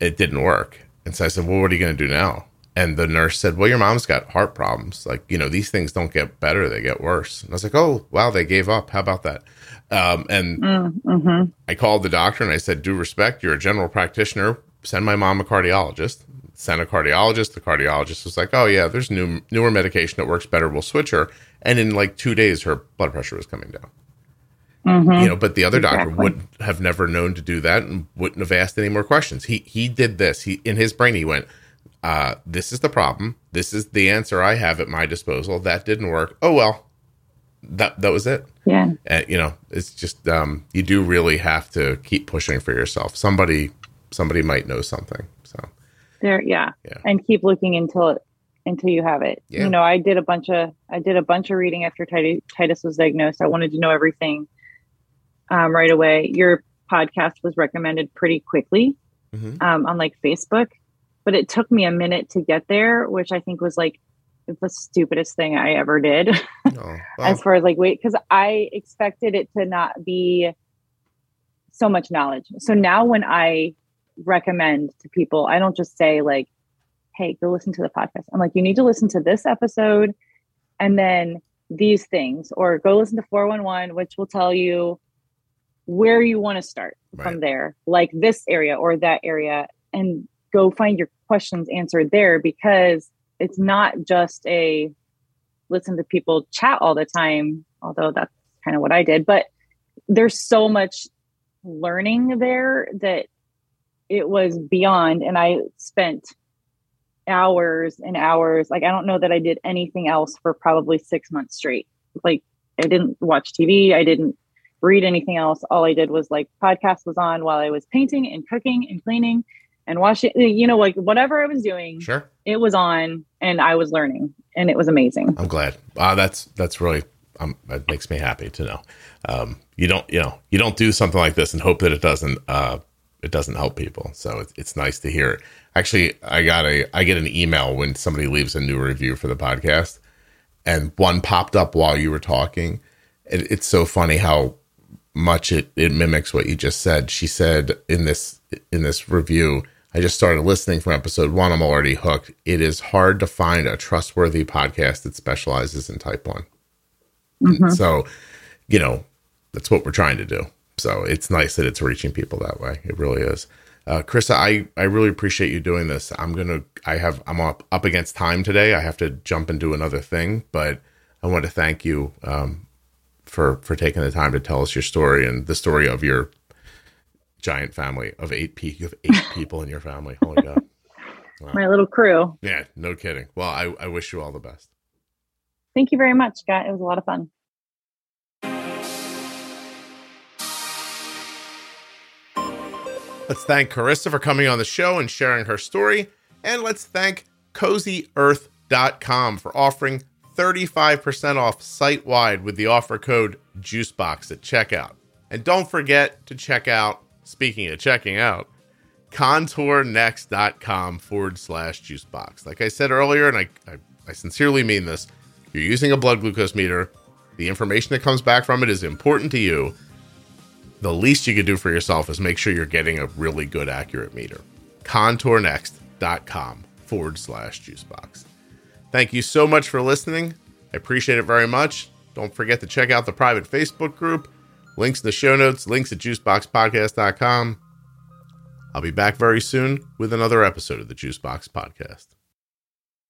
it didn't work. And so I said, "Well, what are you going to do now?" And the nurse said, "Well, your mom's got heart problems. Like, you know, these things don't get better; they get worse." And I was like, "Oh, wow, they gave up. How about that?" Um, and mm, hmm I called the doctor and I said, "Due respect, you're a general practitioner. Send my mom a cardiologist." Sent a cardiologist. The cardiologist was like, "Oh yeah, there's new newer medication that works better. We'll switch her." And in like two days, her blood pressure was coming down. hmm You know, but the other doctor Exactly. would have never known to do that and wouldn't have asked any more questions. He he did this. He in his brain he went, uh, "This is the problem. This is the answer I have at my disposal. That didn't work. Oh well." That that was it yeah and you know it's just um you do really have to keep pushing for yourself somebody somebody might know something so there yeah. Yeah. and keep looking until it until you have it Yeah. you know i did a bunch of i did a bunch of reading after titus, titus was diagnosed i wanted to know everything um, right away your podcast was recommended pretty quickly Mhm. um, on like facebook but it took me a minute to get there which i think was like the stupidest thing I ever did. Oh, as far as like wait, because I expected it to not be so much knowledge. So now when I recommend to people, I don't just say like, "Hey, go listen to the podcast." I'm like, "You need to listen to this episode, and then these things, or go listen to 411, which will tell you where you want to start Right. from there, like this area or that area, and go find your questions answered there because it's not just a listen to people chat all the time, although that's kind of what I did, but there's so much learning there that it was beyond and I spent hours and hours like I don't know that I did anything else for probably 6 months straight. Like I didn't watch TV, I didn't read anything else. All I did was like podcast was on while I was painting and cooking and cleaning and washing you know like whatever I was doing sure. it was on and I was learning and it was amazing. I'm glad. Uh, that's that's really um, that makes me happy to know. Um, you don't you know you don't do something like this and hope that it doesn't uh, it doesn't help people. So it's, it's nice to hear. Actually, I got a I get an email when somebody leaves a new review for the podcast, and one popped up while you were talking. It, it's so funny how much it, it mimics what you just said. She said in this in this review, I just started listening from episode one. I'm already hooked. It is hard to find a trustworthy podcast that specializes in type one. Mhm. So, you know, that's what we're trying to do. So it's nice that it's reaching people that way. It really is. Uh, Krista, I, I really appreciate you doing this. I'm gonna I have I'm up up against time today. I have to jump and do another thing, but I want to thank you um, for for taking the time to tell us your story and the story of your giant family of eight pe- you have eight people in your family. Holy God! My little crew. Yeah, no kidding. Well, I, I wish you all the best. Thank you very much, Scott. It was a lot of fun. Let's thank Charissa for coming on the show and sharing her story. And let's thank cozyearth.com for offering 35% off site wide with the offer code JUICEBOX at checkout. And don't forget to check out, speaking of checking out, contournext.com forward slash juicebox. Like I said earlier, and I, I, I sincerely mean this, you're using a blood glucose meter. The information that comes back from it is important to you the least you could do for yourself is make sure you're getting a really good, accurate meter. Contournext.com forward slash juicebox. Thank you so much for listening. I appreciate it very much. Don't forget to check out the private Facebook group. Links in the show notes, links at juiceboxpodcast.com. I'll be back very soon with another episode of the Juicebox Podcast.